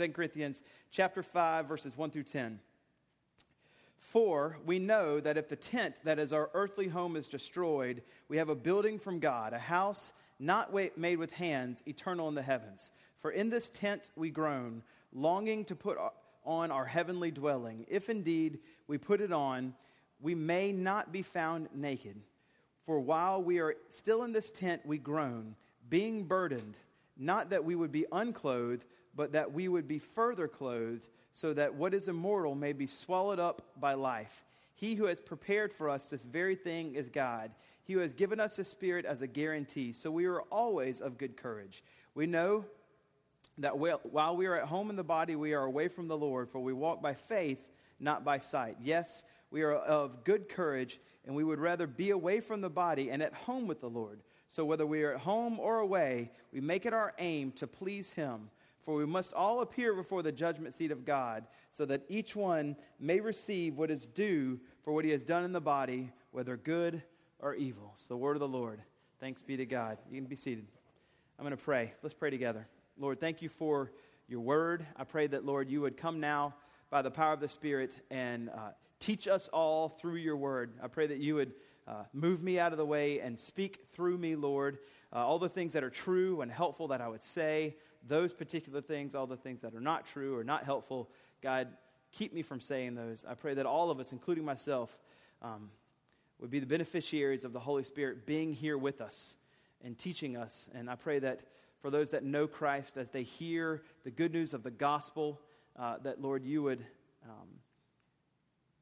2 Corinthians chapter 5, verses 1 through 10. For we know that if the tent that is our earthly home is destroyed, we have a building from God, a house not made with hands, eternal in the heavens. For in this tent we groan, longing to put on our heavenly dwelling. If indeed we put it on, we may not be found naked. For while we are still in this tent, we groan, being burdened, not that we would be unclothed, but that we would be further clothed so that what is immortal may be swallowed up by life. He who has prepared for us this very thing is God. He who has given us his Spirit as a guarantee. So we are always of good courage. We know that while we are at home in the body, we are away from the Lord, for we walk by faith, not by sight. Yes, we are of good courage, and we would rather be away from the body and at home with the Lord. So whether we are at home or away, we make it our aim to please him. For we must all appear before the judgment seat of God, so that each one may receive what is due for what he has done in the body, whether good or evil. It's the word of the Lord. Thanks be to God. You can be seated. I'm going to pray. Let's pray together. Lord, thank you for your word. I pray that, Lord, you would come now by the power of the Spirit and uh, teach us all through your word. I pray that you would uh, move me out of the way and speak through me, Lord. Uh, all the things that are true and helpful that I would say, those particular things, all the things that are not true or not helpful, God, keep me from saying those. I pray that all of us, including myself, um, would be the beneficiaries of the Holy Spirit being here with us and teaching us. And I pray that for those that know Christ, as they hear the good news of the gospel, uh, that, Lord, you would. Um,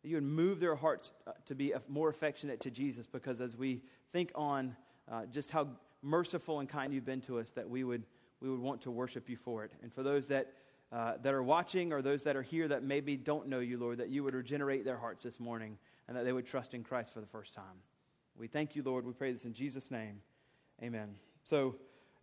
you would move their hearts uh, to be more affectionate to Jesus because as we think on uh, just how merciful and kind you've been to us, that we would we would want to worship you for it. And for those that, uh, that are watching or those that are here that maybe don't know you, Lord, that you would regenerate their hearts this morning and that they would trust in Christ for the first time. We thank you, Lord. We pray this in Jesus' name. Amen. So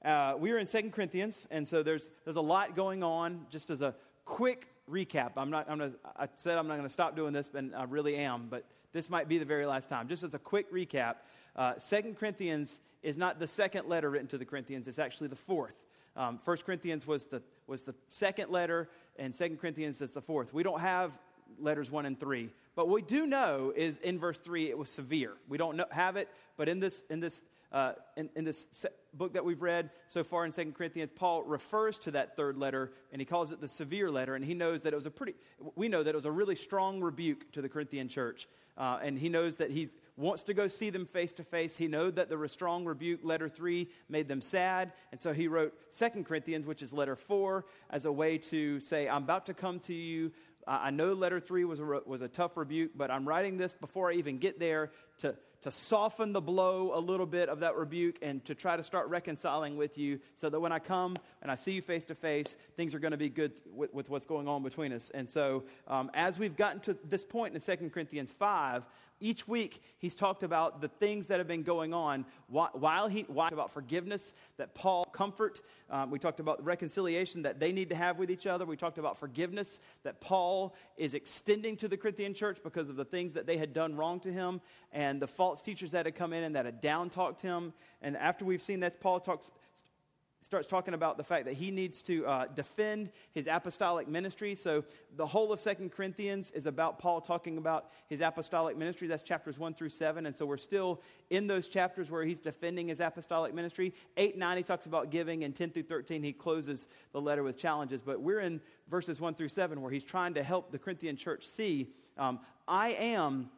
uh, we are in Second Corinthians, and so there's, there's a lot going on. Just as a quick recap, I'm not, I'm gonna, I said I'm not going to stop doing this, but I really am, but this might be the very last time. Just as a quick recap, uh, Second Corinthians is not the second letter written to the Corinthians, it's actually the fourth. Um, 1 Corinthians was the, was the second letter, and 2 Corinthians is the fourth. We don't have letters 1 and 3. But what we do know is in verse 3 it was severe. We don't know, have it, but in this, in this, uh, in, in, this book that we've read so far in 2 Corinthians, Paul refers to that third letter and he calls it the severe letter. And he knows that it was a pretty, we know that it was a really strong rebuke to the Corinthian church. Uh, and he knows that he wants to go see them face to face. He knows that the strong rebuke, letter three, made them sad. And so he wrote Second Corinthians, which is letter four, as a way to say, I'm about to come to you. I know letter three was a, was a tough rebuke, but I'm writing this before I even get there to, to soften the blow a little bit of that rebuke and to try to start reconciling with you so that when I come and I see you face to face, things are going to be good with, with, what's going on between us. And so, um, as we've gotten to this point in 2 Corinthians 5, each week he's talked about the things that have been going on while he talked about forgiveness that paul comfort um, we talked about reconciliation that they need to have with each other. We talked about forgiveness that paul is extending to the corinthian church because of the things that they had done wrong to him and the false teachers that had come in and that had down talked him. And after we've seen that paul talks starts talking about the fact that he needs to uh, defend his apostolic ministry. So the whole of Second Corinthians is about Paul talking about his apostolic ministry. That's chapters 1 through 7. And so we're still in those chapters where he's defending his apostolic ministry. 8, 9, he talks about giving, and 10 through 13, he closes the letter with challenges. But we're in verses 1 through 7 where he's trying to help the Corinthian church see um, I am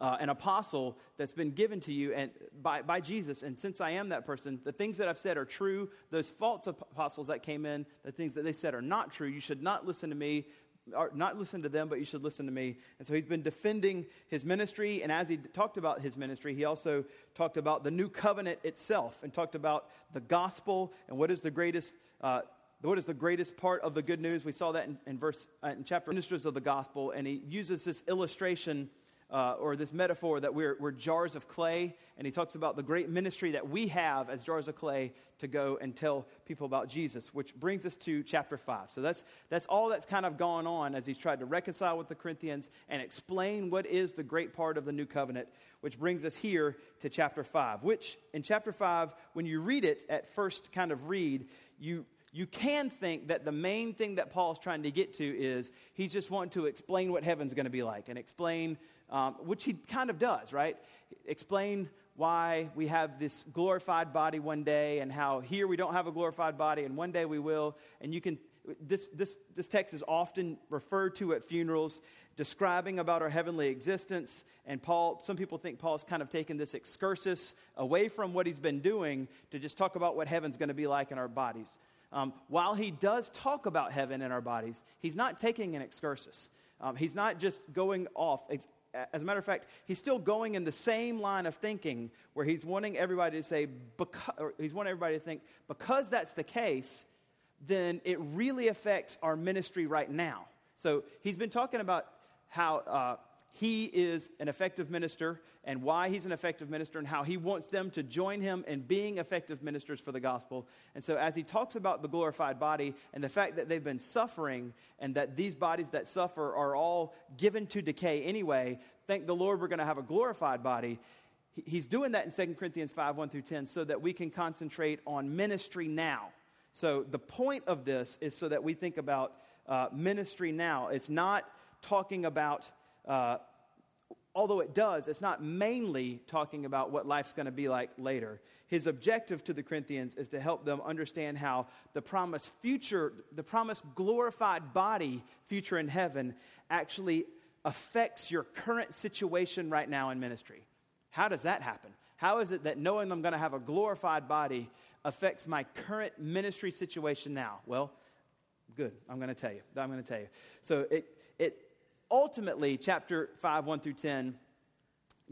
uh, an apostle that's been given to you and by, by Jesus. And since I am that person, the things that I've said are true. Those false apostles that came in, the things that they said are not true. You should not listen to me, or not listen to them, but you should listen to me. And so he's been defending his ministry. And as he talked about his ministry, he also talked about the new covenant itself and talked about the gospel and what is the greatest. Uh, what is the greatest part of the good news? We saw that in, in verse uh, in chapter ministers of the gospel, and he uses this illustration uh, or this metaphor that we're, we're jars of clay, and he talks about the great ministry that we have as jars of clay to go and tell people about Jesus, which brings us to chapter 5. So that's, that's all that's kind of gone on as he's tried to reconcile with the Corinthians and explain what is the great part of the new covenant, which brings us here to chapter 5, which in chapter 5, when you read it at first kind of read, you you can think that the main thing that Paul's trying to get to is he's just wanting to explain what heaven's going to be like and explain, um, which he kind of does, right? Explain why we have this glorified body one day and how here we don't have a glorified body and one day we will. And you can, this, this, this text is often referred to at funerals describing about our heavenly existence. And Paul, some people think Paul's kind of taken this excursus away from what he's been doing to just talk about what heaven's going to be like in our bodies. Um, while he does talk about heaven in our bodies, he's not taking an excursus. Um, he's not just going off. As a matter of fact, he's still going in the same line of thinking where he's wanting everybody to say, because, he's wanting everybody to think, because that's the case, then it really affects our ministry right now. So he's been talking about how uh, he is an effective minister and why he's an effective minister and how he wants them to join him in being effective ministers for the gospel. And so, as he talks about the glorified body and the fact that they've been suffering and that these bodies that suffer are all given to decay anyway, thank the Lord we're going to have a glorified body. He's doing that in 2 Corinthians 5 1 through 10 so that we can concentrate on ministry now. So, the point of this is so that we think about uh, ministry now. It's not talking about uh, although it does, it's not mainly talking about what life's going to be like later. His objective to the Corinthians is to help them understand how the promised future, the promised glorified body, future in heaven, actually affects your current situation right now in ministry. How does that happen? How is it that knowing I'm going to have a glorified body affects my current ministry situation now? Well, good. I'm going to tell you. I'm going to tell you. So it, it ultimately, chapter 5, 1 through 10,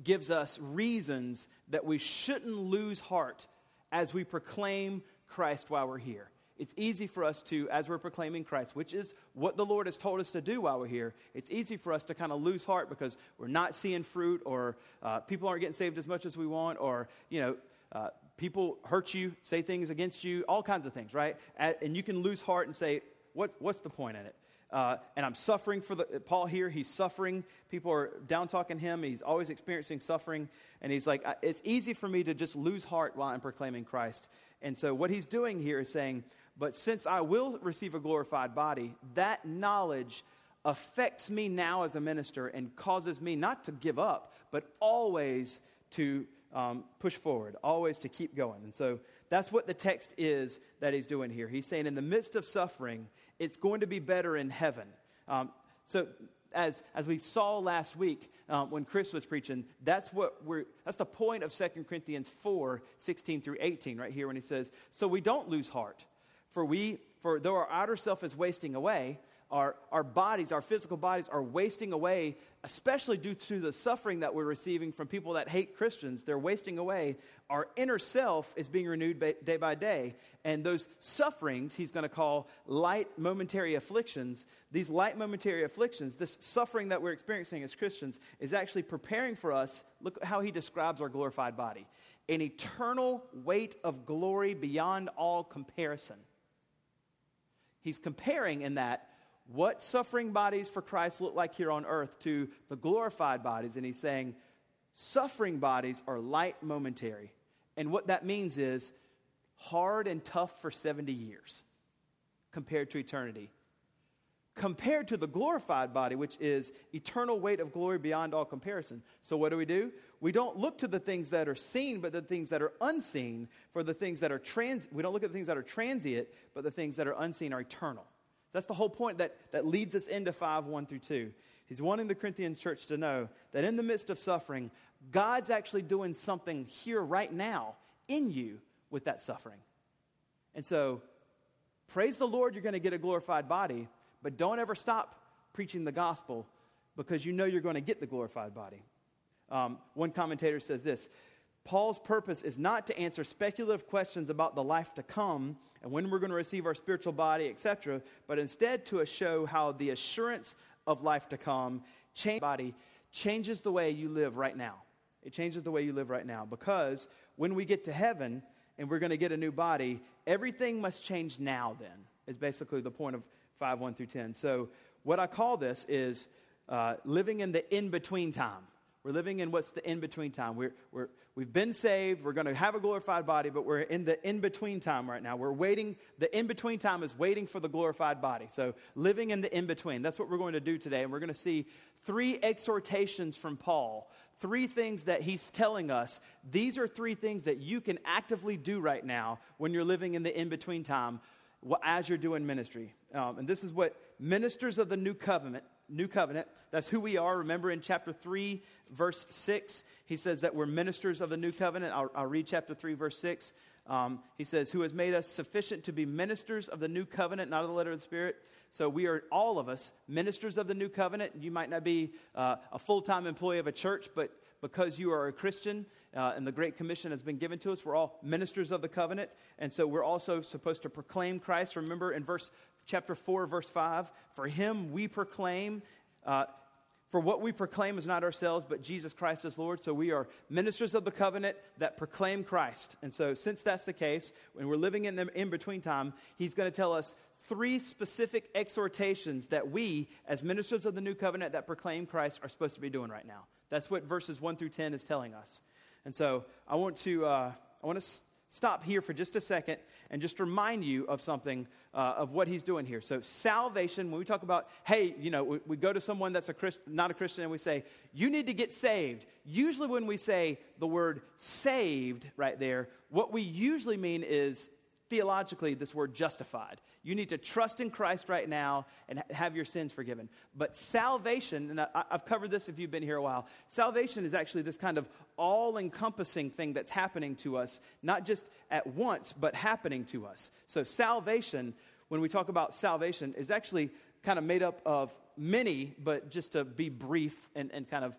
gives us reasons that we shouldn't lose heart as we proclaim Christ while we're here. It's easy for us to, as we're proclaiming Christ, which is what the Lord has told us to do while we're here, it's easy for us to kind of lose heart because we're not seeing fruit or uh, people aren't getting saved as much as we want or, you know, uh, people hurt you, say things against you, all kinds of things, right? And you can lose heart and say, what's, what's the point in it? Uh, and I'm suffering for the, Paul here, he's suffering. People are down talking him. He's always experiencing suffering. And he's like, it's easy for me to just lose heart while I'm proclaiming Christ. And so what he's doing here is saying, but since I will receive a glorified body, that knowledge affects me now as a minister and causes me not to give up, but always to um, push forward, always to keep going. And so that's what the text is that he's doing here. He's saying, in the midst of suffering, it's going to be better in heaven. Um, so, as, as we saw last week um, when Chris was preaching, that's what we're, that's the point of 2 Corinthians 4, 16 through 18, right here when he says, So we don't lose heart. For we, for though our outer self is wasting away, our, our bodies, our physical bodies, are wasting away, especially due to the suffering that we're receiving from people that hate Christians. They're wasting away. Our inner self is being renewed day by day. And those sufferings, he's going to call light momentary afflictions. These light momentary afflictions, this suffering that we're experiencing as Christians, is actually preparing for us. Look how he describes our glorified body an eternal weight of glory beyond all comparison. He's comparing in that what suffering bodies for Christ look like here on earth to the glorified bodies. And he's saying, suffering bodies are light momentary. And what that means is hard and tough for 70 years compared to eternity. Compared to the glorified body, which is eternal weight of glory beyond all comparison. So, what do we do? We don't look to the things that are seen, but the things that are unseen. For the things that are trans, we don't look at the things that are transient, but the things that are unseen are eternal. That's the whole point that, that leads us into 5 1 through 2. He's wanting the Corinthians church to know that in the midst of suffering, God's actually doing something here right now in you with that suffering. And so, praise the Lord, you're going to get a glorified body, but don't ever stop preaching the gospel because you know you're going to get the glorified body. Um, one commentator says this Paul's purpose is not to answer speculative questions about the life to come and when we're going to receive our spiritual body, etc., but instead to show how the assurance of life to come change body changes the way you live right now. It changes the way you live right now because when we get to heaven and we're going to get a new body, everything must change now then, is basically the point of 5 1 through 10. So, what I call this is uh, living in the in between time We're living in what's the in between time. We're, we're, we've been saved. We're going to have a glorified body, but we're in the in between time right now. We're waiting. The in between time is waiting for the glorified body. So, living in the in between. That's what we're going to do today. And we're going to see three exhortations from Paul, three things that he's telling us. These are three things that you can actively do right now when you're living in the in between time as you're doing ministry. Um, and this is what ministers of the new covenant new covenant. That's who we are. Remember in chapter 3, verse 6, he says that we're ministers of the new covenant. I'll, I'll read chapter 3, verse 6. Um, he says, Who has made us sufficient to be ministers of the new covenant, not of the letter of the Spirit. So we are, all of us, ministers of the new covenant. You might not be uh, a full time employee of a church, but because you are a Christian uh, and the Great Commission has been given to us, we're all ministers of the covenant. And so we're also supposed to proclaim Christ. Remember in verse chapter 4, verse 5. For him we proclaim, uh, for what we proclaim is not ourselves, but Jesus Christ as Lord. So we are ministers of the covenant that proclaim Christ. And so, since that's the case, when we're living in the in between time, he's going to tell us three specific exhortations that we, as ministers of the new covenant that proclaim Christ, are supposed to be doing right now. That's what verses 1 through 10 is telling us. And so, I want to, uh, I want to stop here for just a second and just remind you of something uh, of what he's doing here. So, salvation, when we talk about, hey, you know, we, we go to someone that's a Christ, not a Christian and we say, you need to get saved. Usually, when we say the word saved right there, what we usually mean is theologically this word justified. You need to trust in Christ right now and have your sins forgiven. But salvation, and I, have covered this if you've been here a while, salvation is actually this kind of all encompassing thing that's happening to us, not just at once, but happening to us. So, salvation, when we talk about salvation, is actually kind of made up of many, but just to be brief and, and kind of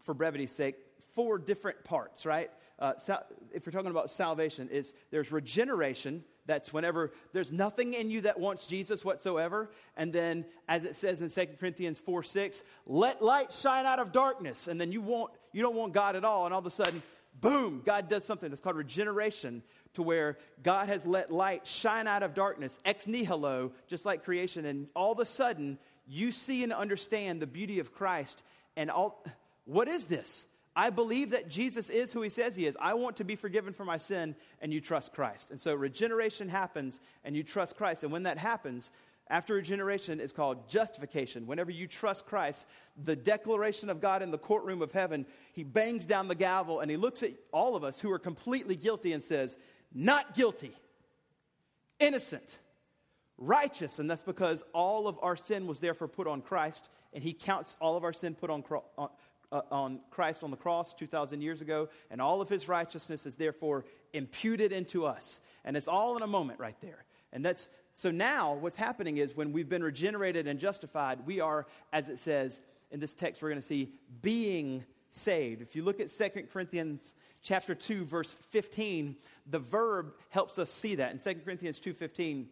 for brevity's sake, four different parts, right? Uh, sal- if you're talking about salvation, is there's regeneration, that's whenever there's nothing in you that wants Jesus whatsoever. And then, as it says in 2 Corinthians 4 6, let light shine out of darkness. And then you, want, you don't want God at all. And all of a sudden, boom, God does something. It's called regeneration, to where God has let light shine out of darkness, ex nihilo, just like creation. And all of a sudden, you see and understand the beauty of Christ. And all, what is this? I believe that Jesus is who he says he is. I want to be forgiven for my sin, and you trust Christ. And so regeneration happens, and you trust Christ. And when that happens, after regeneration is called justification. Whenever you trust Christ, the declaration of God in the courtroom of heaven, he bangs down the gavel and he looks at all of us who are completely guilty and says, Not guilty, innocent, righteous. And that's because all of our sin was therefore put on Christ, and he counts all of our sin put on, uh, on Christ on the cross 2,000 years ago, and all of his righteousness is therefore imputed into us. And it's all in a moment right there. And that's so now what's happening is when we've been regenerated and justified, we are, as it says in this text, we're going to see being saved. If you look at 2 Corinthians chapter 2, verse 15, the verb helps us see that. In 2 Corinthians 2:15,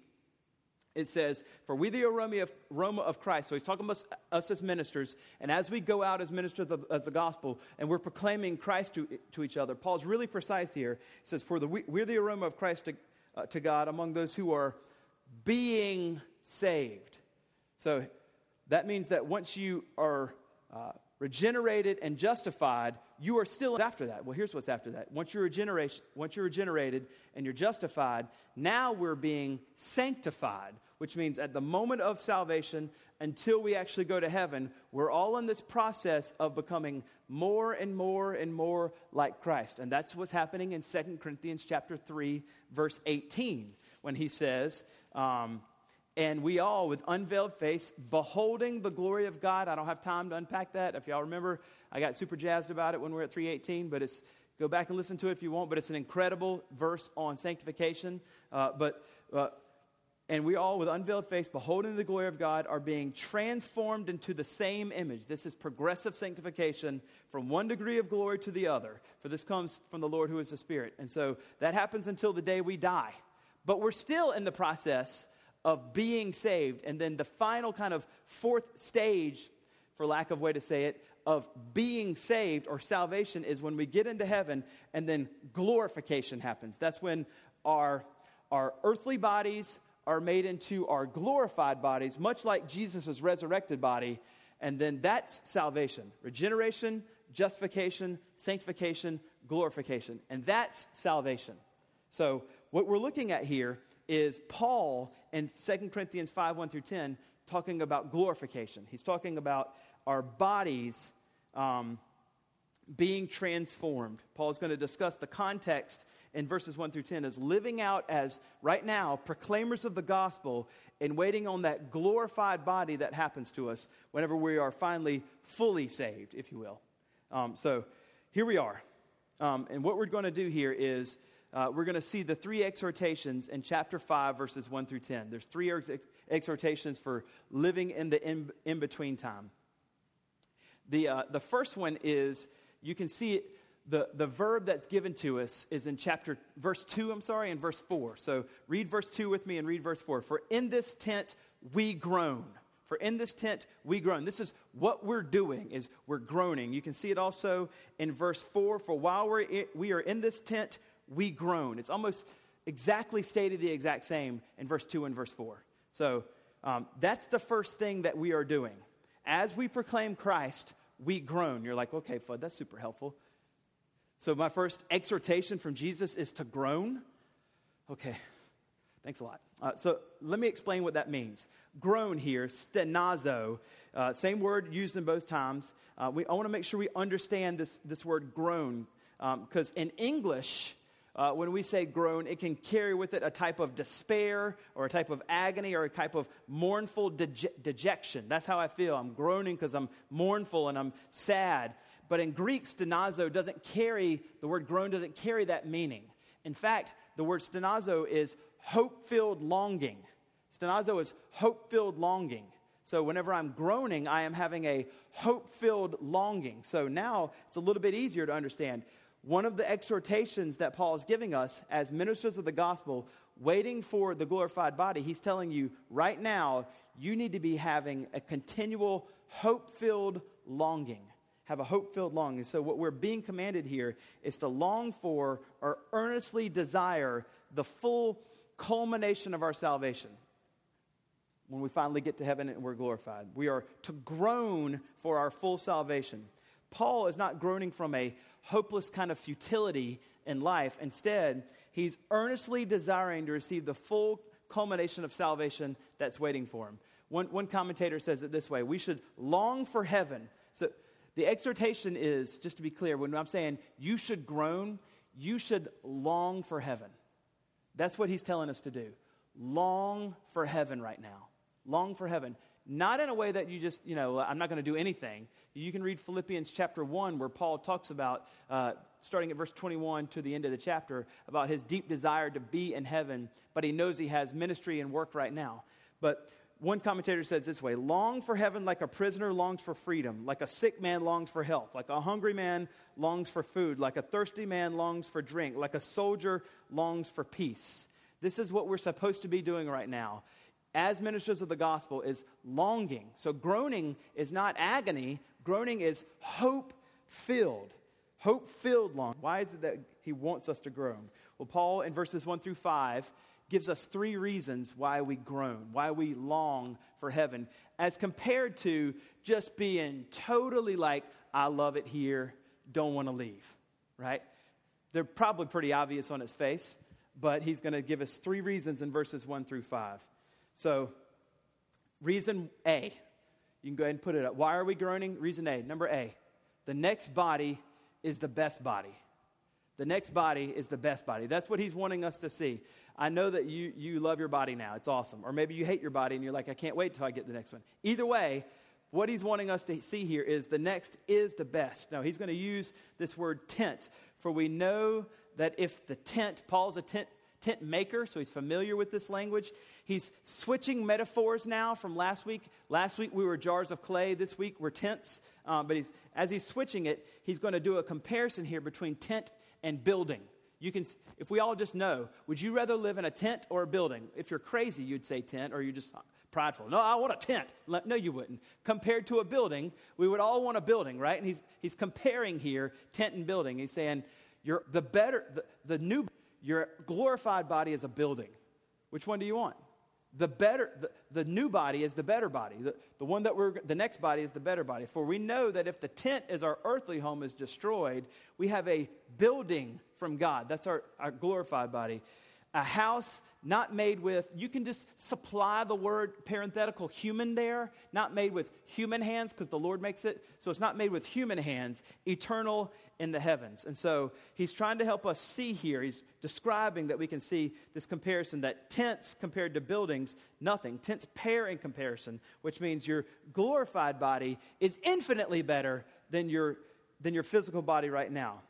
it says, For we the aroma of, Christ. So he's talking about us as ministers. And as we go out as ministers of, of the gospel and we're proclaiming Christ to, to each other, Paul's really precise here. He says, For the, we're the aroma of Christ to, uh, to God among those who are being saved. So that means that once you are uh, regenerated and justified, you are still after that. Well, here's what's after that. Once you're, once you're regenerated and you're justified, now we're being sanctified which means at the moment of salvation until we actually go to heaven, we're all in this process of becoming more and more and more like Christ. And that's what's happening in 2 Corinthians chapter 3, verse 18, when he says, um, and we all, with unveiled face, beholding the glory of God. I don't have time to unpack that. If y'all remember, I got super jazzed about it when we were at 318, but it's, go back and listen to it if you want, but it's an incredible verse on sanctification. Uh, but uh, and we all, with unveiled face, beholding the glory of God, are being transformed into the same image. This is progressive sanctification from one degree of glory to the other. For this comes from the Lord who is the Spirit. And so that happens until the day we die. But we're still in the process of being saved. And then the final kind of fourth stage, for lack of way to say it, of being saved or salvation is when we get into heaven and then glorification happens. That's when our, our earthly bodies are made into our glorified bodies, much like Jesus' resurrected body. And then that's salvation. Regeneration, justification, sanctification, glorification. And that's salvation. So, what we're looking at here is Paul in 2 Corinthians 5 1 through 10 talking about glorification. He's talking about our bodies um, being transformed. Paul is going to discuss the context in verses 1 through 10 is living out as, right now, proclaimers of the gospel and waiting on that glorified body that happens to us whenever we are finally fully saved, if you will. Um, so here we are. Um, and what we're going to do here is uh, we're going to see the three exhortations in chapter 5, verses 1 through 10. There's three ex- exhortations for living in the in, in between time. The, uh, the first one is you can see the, the verb that's given to us is in chapter, verse 2, I'm sorry, and verse 4. So read verse 2 with me and read verse 4. For in this tent we groan. For in this tent we groan. This is what we're doing is we're groaning. You can see it also in verse 4. For while we're in, we are in this tent, we groan. It's almost exactly stated the exact same in verse 2 and verse 4. So um, that's the first thing that we are doing. As we proclaim Christ, we groan. You're like, okay, fud that's super helpful. So, my first exhortation from Jesus is to groan. Okay, thanks a lot. Uh, so, let me explain what that means. Groan here, stenazo, uh, same word used in both times. Uh, we, I want to make sure we understand this, this word groan, because um, in English, uh, when we say groan, it can carry with it a type of despair or a type of agony or a type of mournful dejection. That's how I feel. I'm groaning because I'm mournful and I'm sad. But in Greek, stenazo doesn't carry, the word groan doesn't carry that meaning. In fact, the word stenazo is hope filled longing. Stenazo is hope filled longing. So whenever I'm groaning, I am having a hope filled longing. So now it's a little bit easier to understand. One of the exhortations that Paul is giving us as ministers of the gospel, waiting for the glorified body, he's telling you right now, you need to be having a continual hope filled longing have a hope filled longing. So, what we're being commanded here is to long for or earnestly desire the full culmination of our salvation when we finally get to heaven and we're glorified. We are to groan for our full salvation. Paul is not groaning from a hopeless kind of futility in life. Instead, he's earnestly desiring to receive the full culmination of salvation that's waiting for him. One, one commentator says it this way We should long for heaven. So, the exhortation is, just to be clear, when I'm saying you should groan, you should long for heaven. That's what he's telling us to do. Long for heaven right now. Long for heaven. Not in a way that you just, you know, I'm not going to do anything. You can read Philippians chapter 1, where Paul talks about, uh, starting at verse 21 to the end of the chapter, about his deep desire to be in heaven, but he knows he has ministry and work right now. But one commentator says this way long for heaven like a prisoner longs for freedom, like a sick man longs for health, like a hungry man longs for food, like a thirsty man longs for drink, like a soldier longs for peace. This is what we're supposed to be doing right now as ministers of the gospel is longing. So groaning is not agony, groaning is hope filled. Hope filled long. Why is it that he wants us to groan? Well, Paul in verses 1 through 5 gives us three reasons why we groan, why we long for heaven, as compared to just being totally like, I love it here, don't want to leave, right? They're probably pretty obvious on its face, but he's going to give us three reasons in verses 1 through 5. So, reason A, you can go ahead and put it up. Why are we groaning? Reason A, number A, the next body is the best body. The next body is the best body. That's what he's wanting us to see. I know that you, you love your body now. It's awesome. Or maybe you hate your body and you're like, I can't wait till I get the next one. Either way, what he's wanting us to see here is the next is the best. Now, he's going to use this word tent, for we know that if the tent, Paul's a tent, tent maker, so he's familiar with this language. He's switching metaphors now from last week. Last week we were jars of clay, this week we're tents. Uh, but he's, as he's switching it, he's going to do a comparison here between tent and building. You can, if we all just know, would you rather live in a tent or a building? If you're crazy, you'd say tent, or you're just uh, prideful. No, I want a tent. No, you wouldn't. Compared to a building, we would all want a building, right? And he's, he's comparing here tent and building. He's saying, you're the better, the, the new, your glorified body is a building. Which one do you want? The better the, the, new body is the better body. The, the one that we're the next body is the better body. For we know that if the tent is our earthly home is destroyed we have a building from god. That's our, our glorified body a house not made with, you can just supply the word parenthetical human there, not made with human hands because the Lord makes it. So it's not made with human hands, eternal in the heavens. And so he's trying to help us see here. He's describing that we can see this comparison that tents compared to buildings, nothing. Tents pair in comparison, which means your glorified body is infinitely better than your, than your physical body right now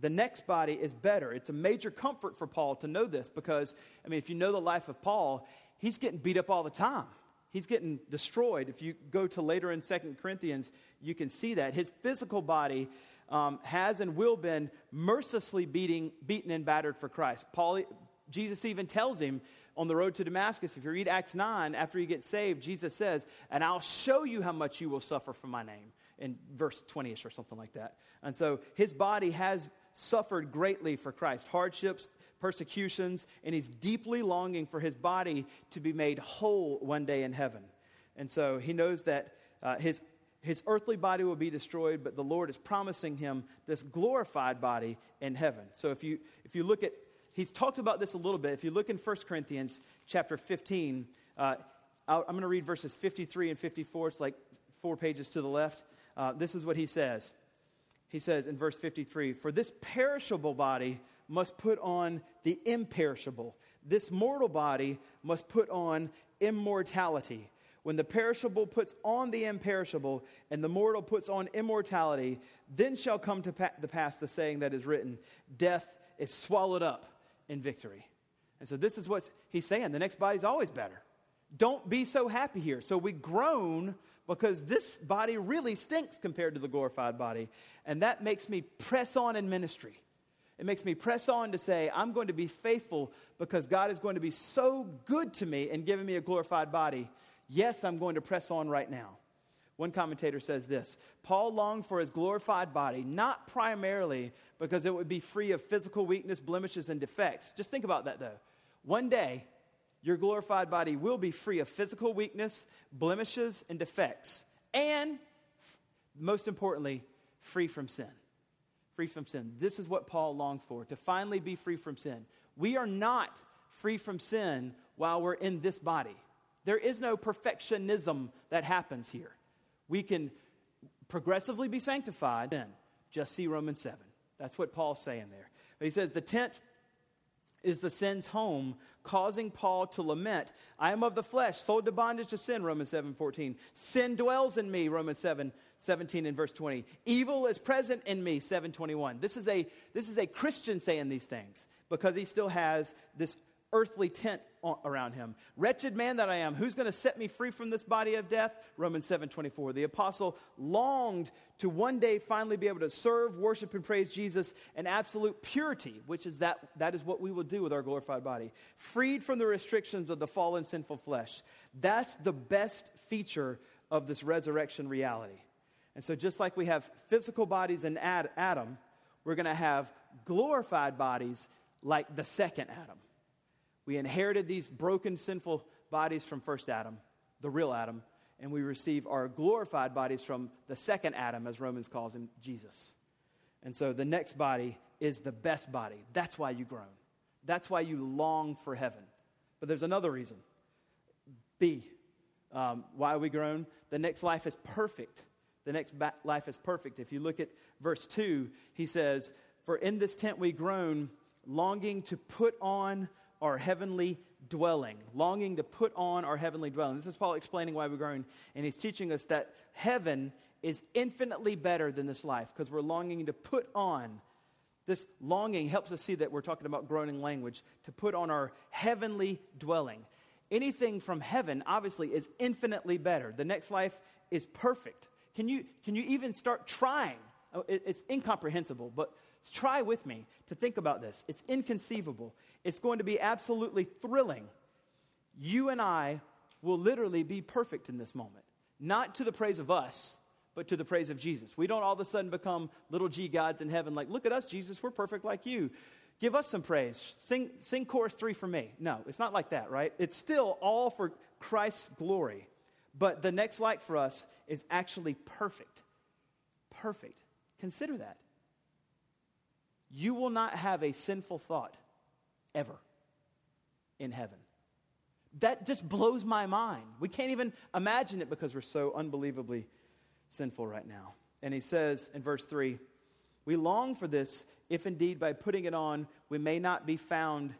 the next body is better. It's a major comfort for Paul to know this because, I mean, if you know the life of Paul, he's getting beat up all the time. He's getting destroyed. If you go to later in Second Corinthians, you can see that. His physical body um, has and will been mercilessly beating, beaten and battered for Christ. Paul, Jesus even tells him on the road to Damascus, if you read Acts 9, after he gets saved, Jesus says, And I'll show you how much you will suffer for my name, in verse 20 ish or something like that. And so his body has suffered greatly for Christ hardships, persecutions, and he's deeply longing for his body to be made whole one day in heaven. And so he knows that uh, his, his earthly body will be destroyed, but the Lord is promising him this glorified body in heaven. So if you, if you look at, he's talked about this a little bit. If you look in 1 Corinthians chapter 15, uh, I'm going to read verses 53 and 54. It's like four pages to the left. Uh, this is what he says he says in verse 53 For this perishable body must put on the imperishable, this mortal body must put on immortality. When the perishable puts on the imperishable, and the mortal puts on immortality, then shall come to pa- the pass the saying that is written Death is swallowed up in victory. And so, this is what he's saying. The next body's always better. Don't be so happy here. So, we groan because this body really stinks compared to the glorified body. And that makes me press on in ministry. It makes me press on to say, I'm going to be faithful because God is going to be so good to me and giving me a glorified body. Yes, I'm going to press on right now. One commentator says this Paul longed for his glorified body, not primarily because it would be free of physical weakness, blemishes, and defects. Just think about that though. One day, your glorified body will be free of physical weakness, blemishes, and defects. And, most importantly, free from sin. Free from sin. This is what Paul longs for to finally be free from sin. We are not free from sin while we're in this body. There is no perfectionism that happens here. We can progressively be sanctified, then just see Romans 7. That's what Paul's saying there. He says the tent is the sin's home, causing Paul to lament, I am of the flesh, sold to bondage to sin, Romans 7 14. Sin dwells in me, Romans 7 17 and verse 20. Evil is present in me, 721. This is a this is a Christian saying these things because he still has this earthly tent around him. Wretched man that I am, who's going to set me free from this body of death? Romans 7:24. The apostle longed to one day finally be able to serve, worship and praise Jesus in absolute purity, which is that that is what we will do with our glorified body. Freed from the restrictions of the fallen sinful flesh. That's the best feature of this resurrection reality. And so just like we have physical bodies in Adam, we're going to have glorified bodies like the second Adam. We inherited these broken, sinful bodies from first Adam, the real Adam, and we receive our glorified bodies from the second Adam, as Romans calls him, Jesus. And so the next body is the best body. That's why you groan. That's why you long for heaven. But there's another reason. B, um, why we groan. The next life is perfect. The next ba- life is perfect. If you look at verse 2, he says, For in this tent we groan, longing to put on our heavenly dwelling, longing to put on our heavenly dwelling. This is Paul explaining why we're growing, and he's teaching us that heaven is infinitely better than this life because we're longing to put on. This longing helps us see that we're talking about groaning language, to put on our heavenly dwelling. Anything from heaven, obviously, is infinitely better. The next life is perfect. Can you, can you even start trying? Oh, it's incomprehensible, but try with me to think about this. It's inconceivable. It's going to be absolutely thrilling. You and I will literally be perfect in this moment, not to the praise of us, but to the praise of Jesus. We don't all of a sudden become little g gods in heaven, like, look at us, Jesus, we're perfect like you. give us some praise. Sing, sing chorus three for me. No, it's not like that, right? It's still all for Christ's glory. But the next light for us is actually perfect. Perfect. Consider that. You will not have a sinful thought ever in heaven. That just blows my mind. We can't even imagine it because we're so unbelievably sinful right now. And he says in verse 3 We long for this, if indeed by putting it on we may not be found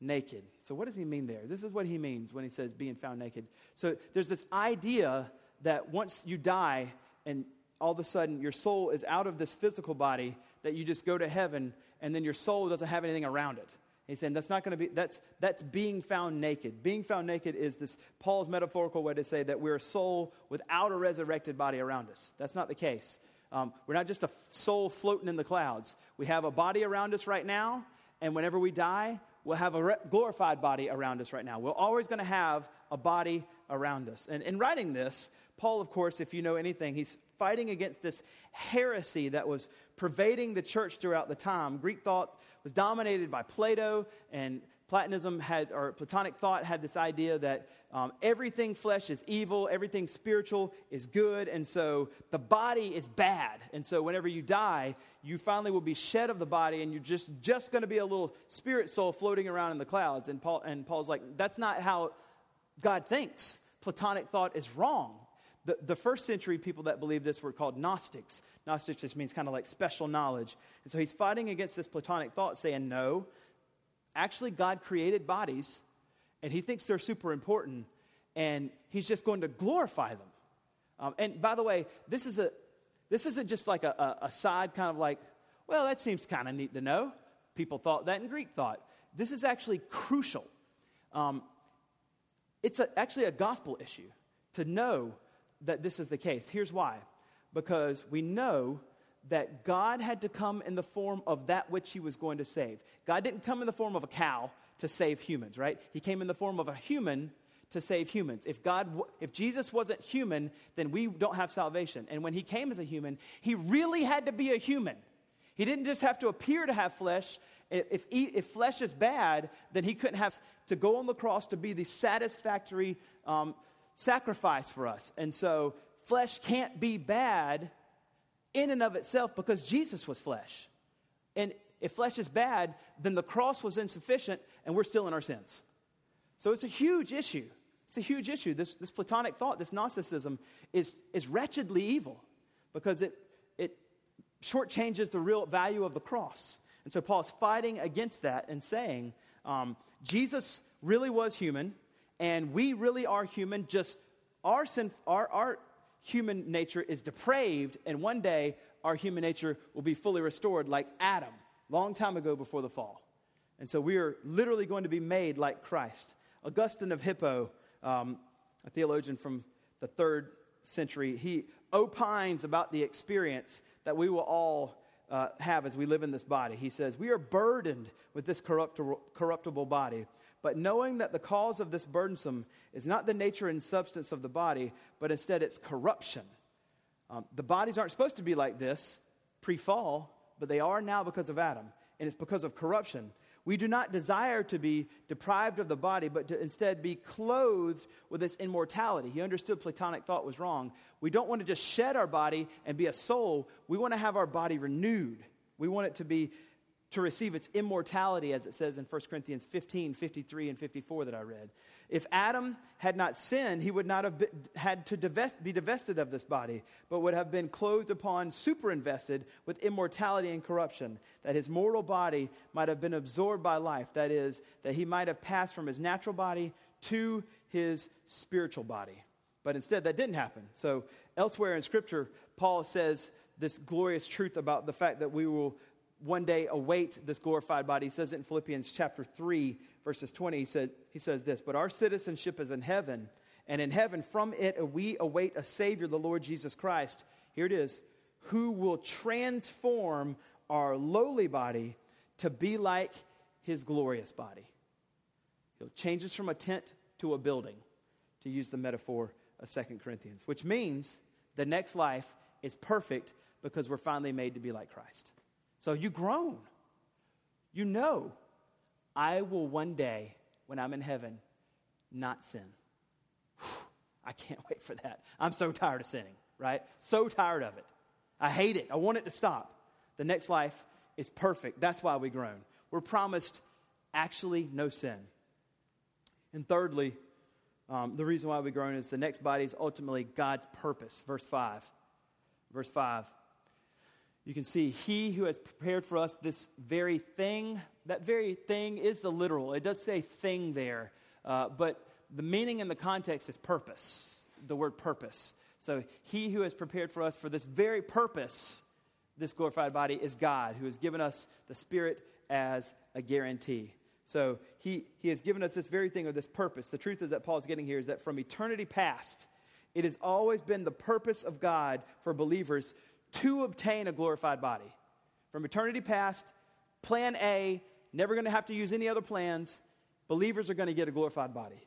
naked. So, what does he mean there? This is what he means when he says being found naked. So, there's this idea that once you die and all of a sudden your soul is out of this physical body, that you just go to heaven and then your soul doesn't have anything around it. He's saying that's not going to be, that's, that's being found naked. Being found naked is this Paul's metaphorical way to say that we're a soul without a resurrected body around us. That's not the case. Um, we're not just a soul floating in the clouds. We have a body around us right now, and whenever we die, we'll have a re- glorified body around us right now. We're always going to have a body around us. And in writing this, Paul, of course, if you know anything, he's fighting against this heresy that was pervading the church throughout the time. Greek thought was dominated by Plato, and Platonism had, or Platonic thought had this idea that um, everything flesh is evil, everything spiritual is good, and so the body is bad. And so whenever you die, you finally will be shed of the body, and you're just, just going to be a little spirit soul floating around in the clouds. And, Paul, and Paul's like, that's not how God thinks. Platonic thought is wrong. The, the first century people that believed this were called Gnostics. Gnostics just means kind of like special knowledge. And so he's fighting against this Platonic thought, saying, no, actually, God created bodies, and he thinks they're super important, and he's just going to glorify them. Um, and by the way, this, is a, this isn't just like a, a, a side kind of like, well, that seems kind of neat to know. People thought that in Greek thought. This is actually crucial. Um, it's a, actually a gospel issue to know that this is the case. Here's why because we know that God had to come in the form of that which he was going to save. God didn't come in the form of a cow to save humans, right? He came in the form of a human to save humans. If God if Jesus wasn't human, then we don't have salvation. And when he came as a human, he really had to be a human. He didn't just have to appear to have flesh. If, if, flesh is bad, then he couldn't have to go on the cross to be the satisfactory um, sacrifice for us. And so flesh can't be bad in and of itself because Jesus was flesh. And if flesh is bad, then the cross was insufficient and we're still in our sins. So it's a huge issue. It's a huge issue. This, this Platonic thought, this Gnosticism, is, is wretchedly evil because it, it shortchanges the real value of the cross. And so Paul's fighting against that and saying, um, Jesus really was human, and we really are human, just our, sin, our, our human nature is depraved, and one day our human nature will be fully restored like Adam, long time ago before the fall. And so we are literally going to be made like Christ. Augustine of Hippo, um, a theologian from the third century, he opines about the experience that we will all uh, have as we live in this body. He says, We are burdened with this corruptible, corruptible body but knowing that the cause of this burdensome is not the nature and substance of the body, but instead its corruption. Um, the bodies aren't supposed to be like this pre fall, but they are now because of Adam, and it's because of corruption. We do not desire to be deprived of the body, but to instead be clothed with its immortality. He understood Platonic thought was wrong. We don't want to just shed our body and be a soul. We want to have our body renewed. We want it to be to receive its immortality, as it says in 1 Corinthians 15, 53, and 54 that I read. If Adam had not sinned, he would not have been, had to divest, be divested of this body, but would have been clothed upon, superinvested with immortality and corruption, that his mortal body might have been absorbed by life. That is, that he might have passed from his natural body to his spiritual body. But instead, that didn't happen. So, elsewhere in Scripture, Paul says this glorious truth about the fact that we will one day await this glorified body. He says it in Philippians chapter 3, verses 20. He, said, he says this But our citizenship is in heaven, and in heaven from it we await a Savior, the Lord Jesus Christ. Here it is, who will transform our lowly body to be like his glorious body. He'll change us from a tent to a building, to use the metaphor of Second Corinthians, which means the next life is perfect because we're finally made to be like Christ. So you grown. you know I will one day, when I'm in heaven, not sin. I can't wait for that. I'm so tired of sinning, right? So tired of it. I hate it. I want it to stop. The next life is perfect. That's why we groan. We're promised actually no sin. And thirdly, um, the reason why we groan is the next body is ultimately God's purpose. Verse 5. Verse 5. You can see, He who has prepared for us this very thing, that very thing is the literal. It does say thing there, uh, but the meaning in the context is purpose, the word purpose. So, He who has prepared for us for this very purpose, this glorified body, is God, who has given us the Spirit as a guarantee. So, he, he has given us this very thing or this purpose. The truth is that Paul's getting here is that from eternity past, it has always been the purpose of God for believers to obtain a glorified body. From eternity past, plan A, never going to have to use any other plans, believers are going to get a glorified body.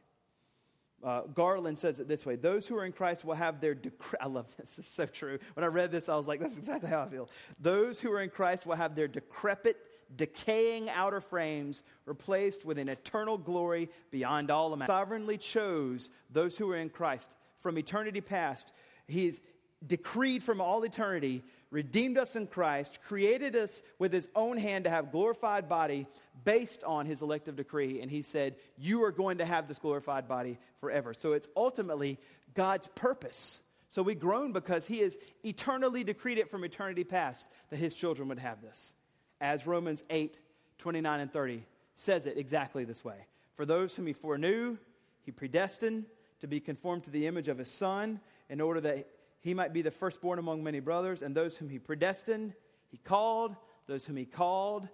Uh, Garland says it this way Those who are in Christ will have their, decre- I love this, this is so true. When I read this, I was like, that's exactly how I feel. Those who are in Christ will have their decrepit, decaying outer frames replaced with an eternal glory beyond all amount. Sovereignly chose those who are in Christ from eternity past. He's, decreed from all eternity, redeemed us in Christ, created us with his own hand to have glorified body based on his elective decree. And he said, You are going to have this glorified body forever. So it's ultimately God's purpose. So we groan because he has eternally decreed it from eternity past that his children would have this. As Romans 8, 29 and 30 says it exactly this way. For those whom he foreknew, he predestined to be conformed to the image of his son, in order that he might be the firstborn among many brothers, and those whom he predestined, he called. Those whom he called,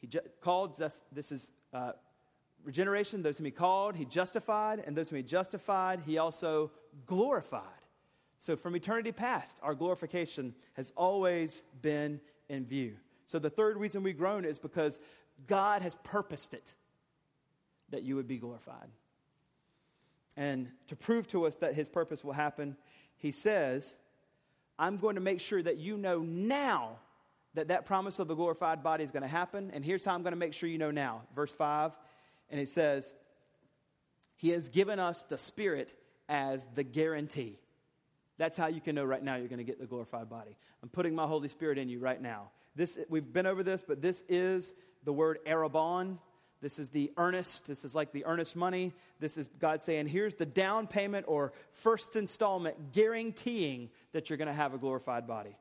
he ju- called. This is uh, regeneration. Those whom he called, he justified, and those whom he justified, he also glorified. So from eternity past, our glorification has always been in view. So the third reason we groan is because God has purposed it that you would be glorified. And to prove to us that his purpose will happen, he says, I'm going to make sure that you know now that that promise of the glorified body is going to happen. And here's how I'm going to make sure you know now. Verse 5, and he says, He has given us the Spirit as the guarantee. That's how you can know right now you're going to get the glorified body. I'm putting my Holy Spirit in you right now. This, we've been over this, but this is the word arrabon, this is the earnest. This is like the earnest money. This is God saying, here's the down payment or first installment guaranteeing that you're going to have a glorified body.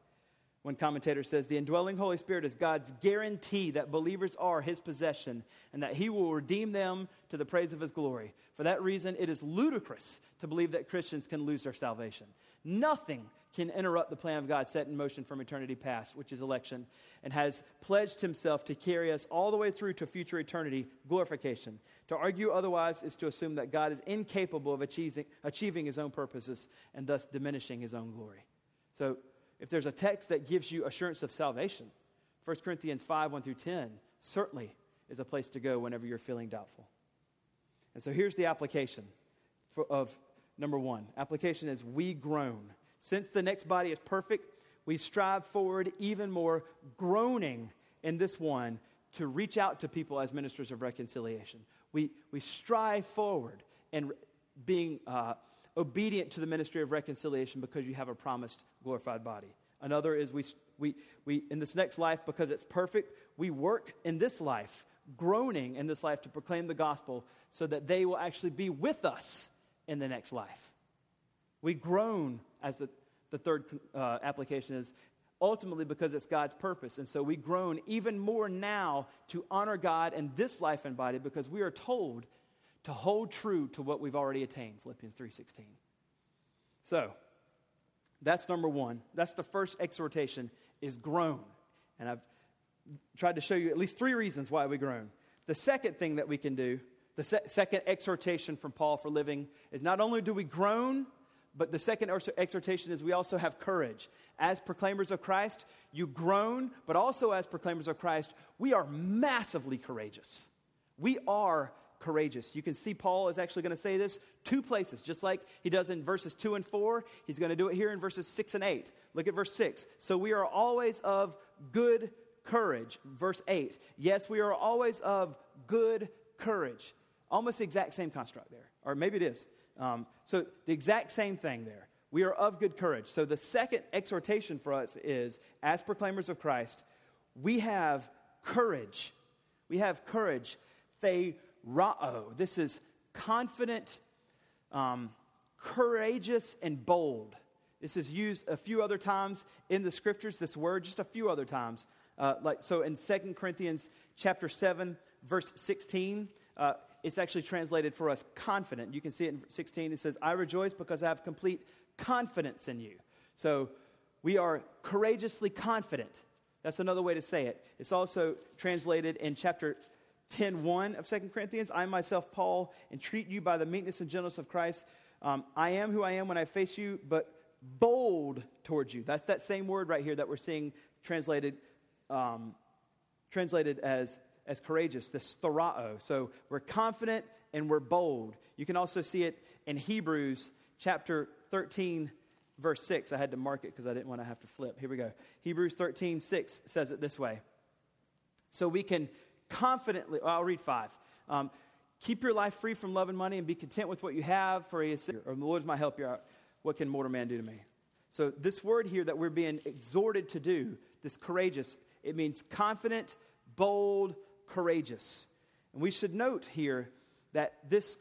One commentator says, the indwelling Holy Spirit is God's guarantee that believers are his possession and that he will redeem them to the praise of his glory. For that reason, it is ludicrous to believe that Christians can lose their salvation. Nothing can interrupt the plan of God set in motion from eternity past, which is election, and has pledged himself to carry us all the way through to future eternity, glorification. To argue otherwise is to assume that God is incapable of achieving, achieving his own purposes and thus diminishing his own glory. So, if there's a text that gives you assurance of salvation, 1 Corinthians 5 1 through 10 certainly is a place to go whenever you're feeling doubtful. And so here's the application for, of number one. Application is we groan. Since the next body is perfect, we strive forward even more, groaning in this one to reach out to people as ministers of reconciliation. We, we strive forward and being uh, obedient to the ministry of reconciliation because you have a promised glorified body. Another is we, we, we, in this next life, because it's perfect, we work in this life, groaning in this life to proclaim the gospel so that they will actually be with us in the next life. We groan as the, the third uh, application is ultimately because it's God's purpose. And so we groan even more now to honor God in this life and body because we are told to hold true to what we've already attained, Philippians 3:16. So, that's number 1. That's the first exhortation is groan. And I've tried to show you at least three reasons why we groan. The second thing that we can do, the se- second exhortation from Paul for living is not only do we groan, but the second exhortation is we also have courage. As proclaimers of Christ, you groan, but also as proclaimers of Christ, we are massively courageous. We are courageous. You can see Paul is actually going to say this two places, just like he does in verses 2 and 4. He's going to do it here in verses 6 and 8. Look at verse 6. So we are always of good courage. Verse 8. Yes, we are always of good courage. Almost the exact same construct there. Or maybe it is. Um, so the exact same thing there. We are of good courage. So the second exhortation for us is as proclaimers of Christ, we have courage. We have courage. Tharreo. This is confident, um, courageous, and bold. This is used a few other times in the scriptures, this word, just a few other times. Uh, like so in 2 Corinthians chapter 7, verse 16, uh, it's actually translated for us confident. You can see it in 16. It says, I rejoice because I have complete confidence in you. So we are courageously confident. That's another way to say it. It's also translated in chapter 10.1 of 2 Corinthians. I myself, Paul, entreat you by the meekness and gentleness of Christ. Um, I am who I am when I face you, but bold towards you. That's that same word right here that we're seeing translated, um, translated as, as courageous, this tharreo. So we're confident and we're bold. You can also see it in Hebrews chapter 13, verse 6. I had to mark it because I didn't want to have to flip. Here we go. Hebrews 13, 6 says it this way. So we can confidently, well, I'll read 5. Um, Keep your life free from love and money and be content with what you have, for he is, or the Lord is my help you out. What can mortal man do to me? So, this word here that we're being exhorted to do, this courageous, it means confident, bold, courageous. And we should note here that this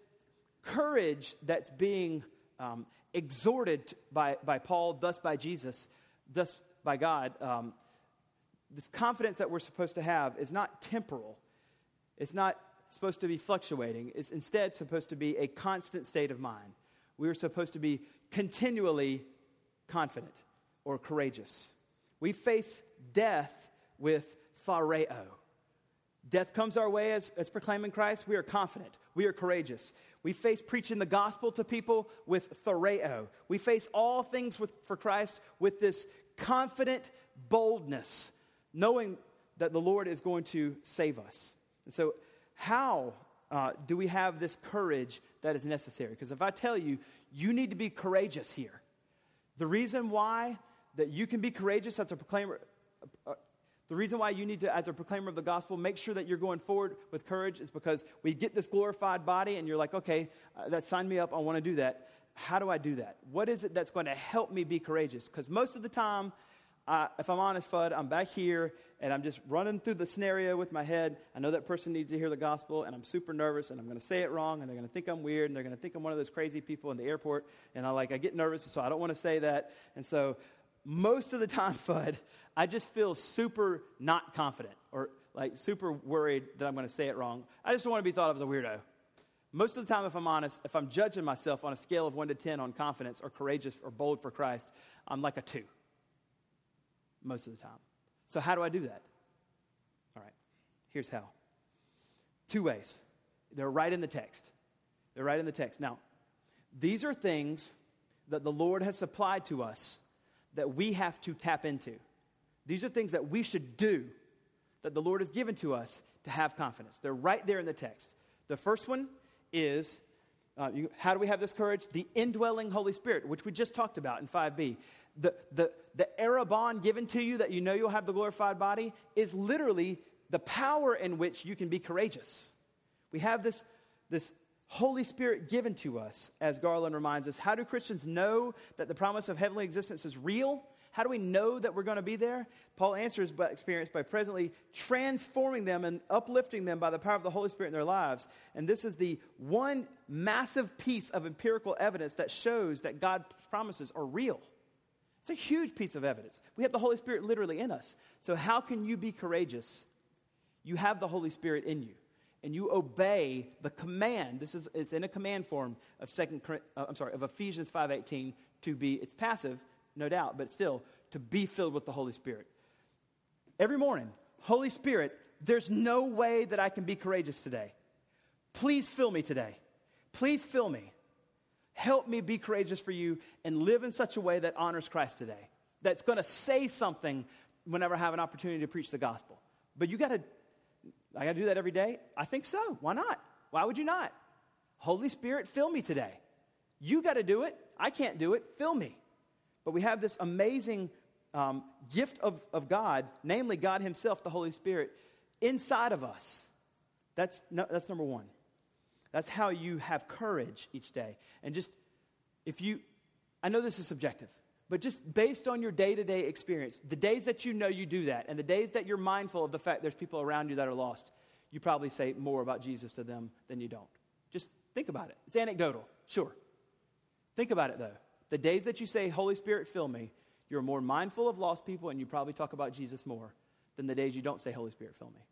courage that's being um, exhorted by, by Paul, thus by Jesus, thus by God, um, this confidence that we're supposed to have is not temporal. It's not supposed to be fluctuating. It's instead supposed to be a constant state of mind. We are supposed to be continually confident or courageous. We face death with tharreo. Death comes our way as, as proclaiming Christ. We are confident. We are courageous. We face preaching the gospel to people with tharreo. We face all things with, for Christ with this confident boldness, knowing that the Lord is going to save us. And so, how uh, do we have this courage that is necessary? Because if I tell you, you need to be courageous here, the reason why that you can be courageous as a proclaimer, uh, the reason why you need to, as a proclaimer of the gospel, make sure that you're going forward with courage is because we get this glorified body and you're like, okay, uh, that signed me up, I want to do that. How do I do that? What is it that's going to help me be courageous? Because most of the time, uh, if I'm honest, Fudd, I'm back here and I'm just running through the scenario with my head. I know that person needs to hear the gospel, and I'm super nervous, and I'm going to say it wrong, and they're going to think I'm weird, and they're going to think I'm one of those crazy people in the airport, and I like I get nervous, so I don't want to say that. And so most of the time, Fudd, I just feel super not confident or like super worried that I'm going to say it wrong. I just don't want to be thought of as a weirdo. Most of the time, if I'm honest, if I'm judging myself on a scale of one to 10 on confidence or courageous or bold for Christ, I'm like a two most of the time. So, how do I do that? All right, here's how. Two ways. They're right in the text. They're right in the text. Now, these are things that the Lord has supplied to us that we have to tap into. These are things that we should do that the Lord has given to us to have confidence. They're right there in the text. The first one is uh, you, how do we have this courage? The indwelling Holy Spirit, which we just talked about in 5b the, the, the arrabon given to you that you know you'll have the glorified body is literally the power in which you can be courageous. We have this, this Holy Spirit given to us, as Garland reminds us. How do Christians know that the promise of heavenly existence is real? How do we know that we're going to be there? Paul answers by experience by presently transforming them and uplifting them by the power of the Holy Spirit in their lives. And this is the one massive piece of empirical evidence that shows that God's promises are real. It's a huge piece of evidence. We have the Holy Spirit literally in us. So, how can you be courageous? You have the Holy Spirit in you, and you obey the command. This is it's in a command form of second. Uh, I'm sorry, of Ephesians five eighteen to be. It's passive, no doubt, but still to be filled with the Holy Spirit. Every morning, Holy Spirit, there's no way that I can be courageous today. Please fill me today. Please fill me. Help me be courageous for you and live in such a way that honors Christ today. That's going to say something whenever I have an opportunity to preach the gospel. But you got to, I got to do that every day? I think so. Why not? Why would you not? Holy Spirit, fill me today. You got to do it. I can't do it. Fill me. But we have this amazing um, gift of, of God, namely God Himself, the Holy Spirit, inside of us. That's, no, that's number one. That's how you have courage each day. And just, if you, I know this is subjective, but just based on your day to day experience, the days that you know you do that, and the days that you're mindful of the fact there's people around you that are lost, you probably say more about Jesus to them than you don't. Just think about it. It's anecdotal, sure. Think about it though. The days that you say, Holy Spirit, fill me, you're more mindful of lost people and you probably talk about Jesus more than the days you don't say, Holy Spirit, fill me.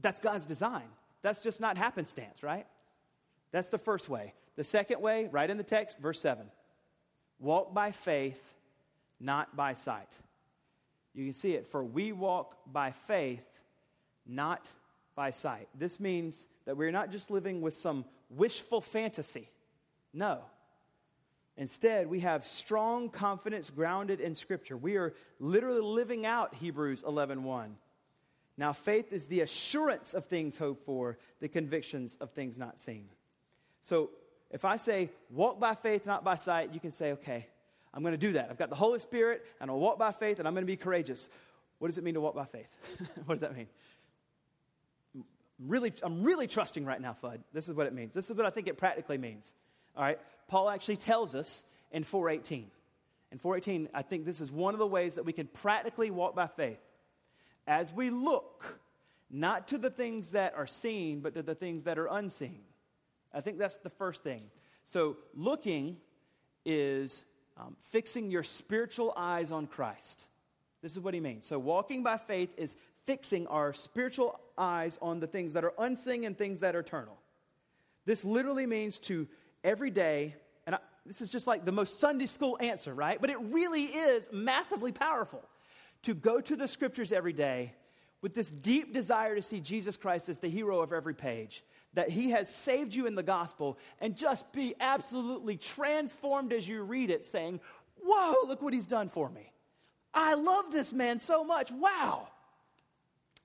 That's God's design. That's just not happenstance, right? That's the first way. The second way, right in the text, verse 7 walk by faith, not by sight. You can see it. For we walk by faith, not by sight. This means that we're not just living with some wishful fantasy. No. Instead, we have strong confidence grounded in Scripture. We are literally living out Hebrews 11 1. Now, faith is the assurance of things hoped for, the convictions of things not seen. So, if I say, walk by faith, not by sight, you can say, okay, I'm going to do that. I've got the Holy Spirit, and I'll walk by faith, and I'm going to be courageous. What does it mean to walk by faith? what does that mean? I'm really, I'm really trusting right now, Fudd. This is what it means. This is what I think it practically means. All right? Paul actually tells us in 418. In 418, I think this is one of the ways that we can practically walk by faith. As we look, not to the things that are seen, but to the things that are unseen. I think that's the first thing. So, looking is um, fixing your spiritual eyes on Christ. This is what he means. So, walking by faith is fixing our spiritual eyes on the things that are unseen and things that are eternal. This literally means to every day, and I, this is just like the most Sunday school answer, right? But it really is massively powerful to go to the scriptures every day with this deep desire to see Jesus Christ as the hero of every page, that he has saved you in the gospel, and just be absolutely transformed as you read it, saying, Whoa, look what he's done for me. I love this man so much. Wow.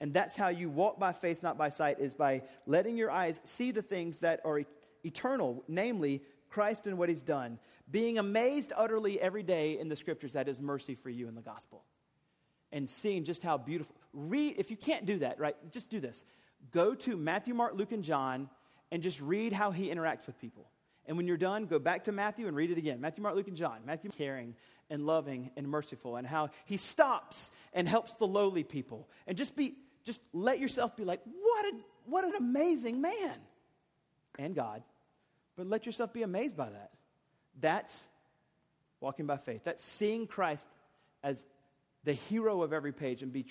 And that's how you walk by faith, not by sight, is by letting your eyes see the things that are eternal, namely Christ and what he's done. Being amazed utterly every day in the scriptures that is mercy for you in the gospel. And seeing just how beautiful. Read, if you can't do that, right, just do this. Go to Matthew, Mark, Luke, and John and just read how he interacts with people. And when you're done, go back to Matthew and read it again. Matthew, Mark, Luke, and John. Matthew caring and loving and merciful, and how he stops and helps the lowly people. And just be, just let yourself be like, what, a, what an amazing man. And God. But let yourself be amazed by that. That's walking by faith. That's seeing Christ as the hero of every page and be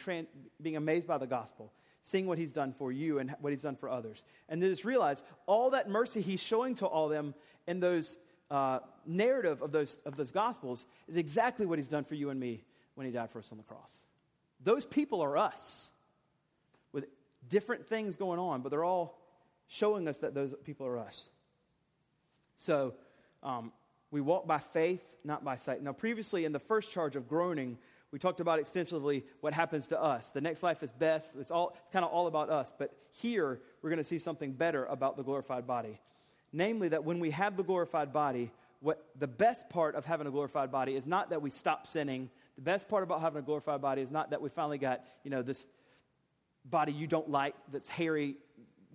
being amazed by the gospel, seeing what he's done for you and what he's done for others. And then just realize all that mercy he's showing to all them in those uh, narrative of those, of those gospels is exactly what he's done for you and me when he died for us on the cross. Those people are us with different things going on, but they're all showing us that those people are us. So um, we walk by faith, not by sight. Now, previously in the first charge of groaning, we talked about extensively what happens to us. The next life is best. It's, all, it's kind of all about us. But here, we're going to see something better about the glorified body. Namely, that when we have the glorified body, what the best part of having a glorified body is not that we stop sinning. The best part about having a glorified body is not that we finally got, you know, this body you don't like that's hairy,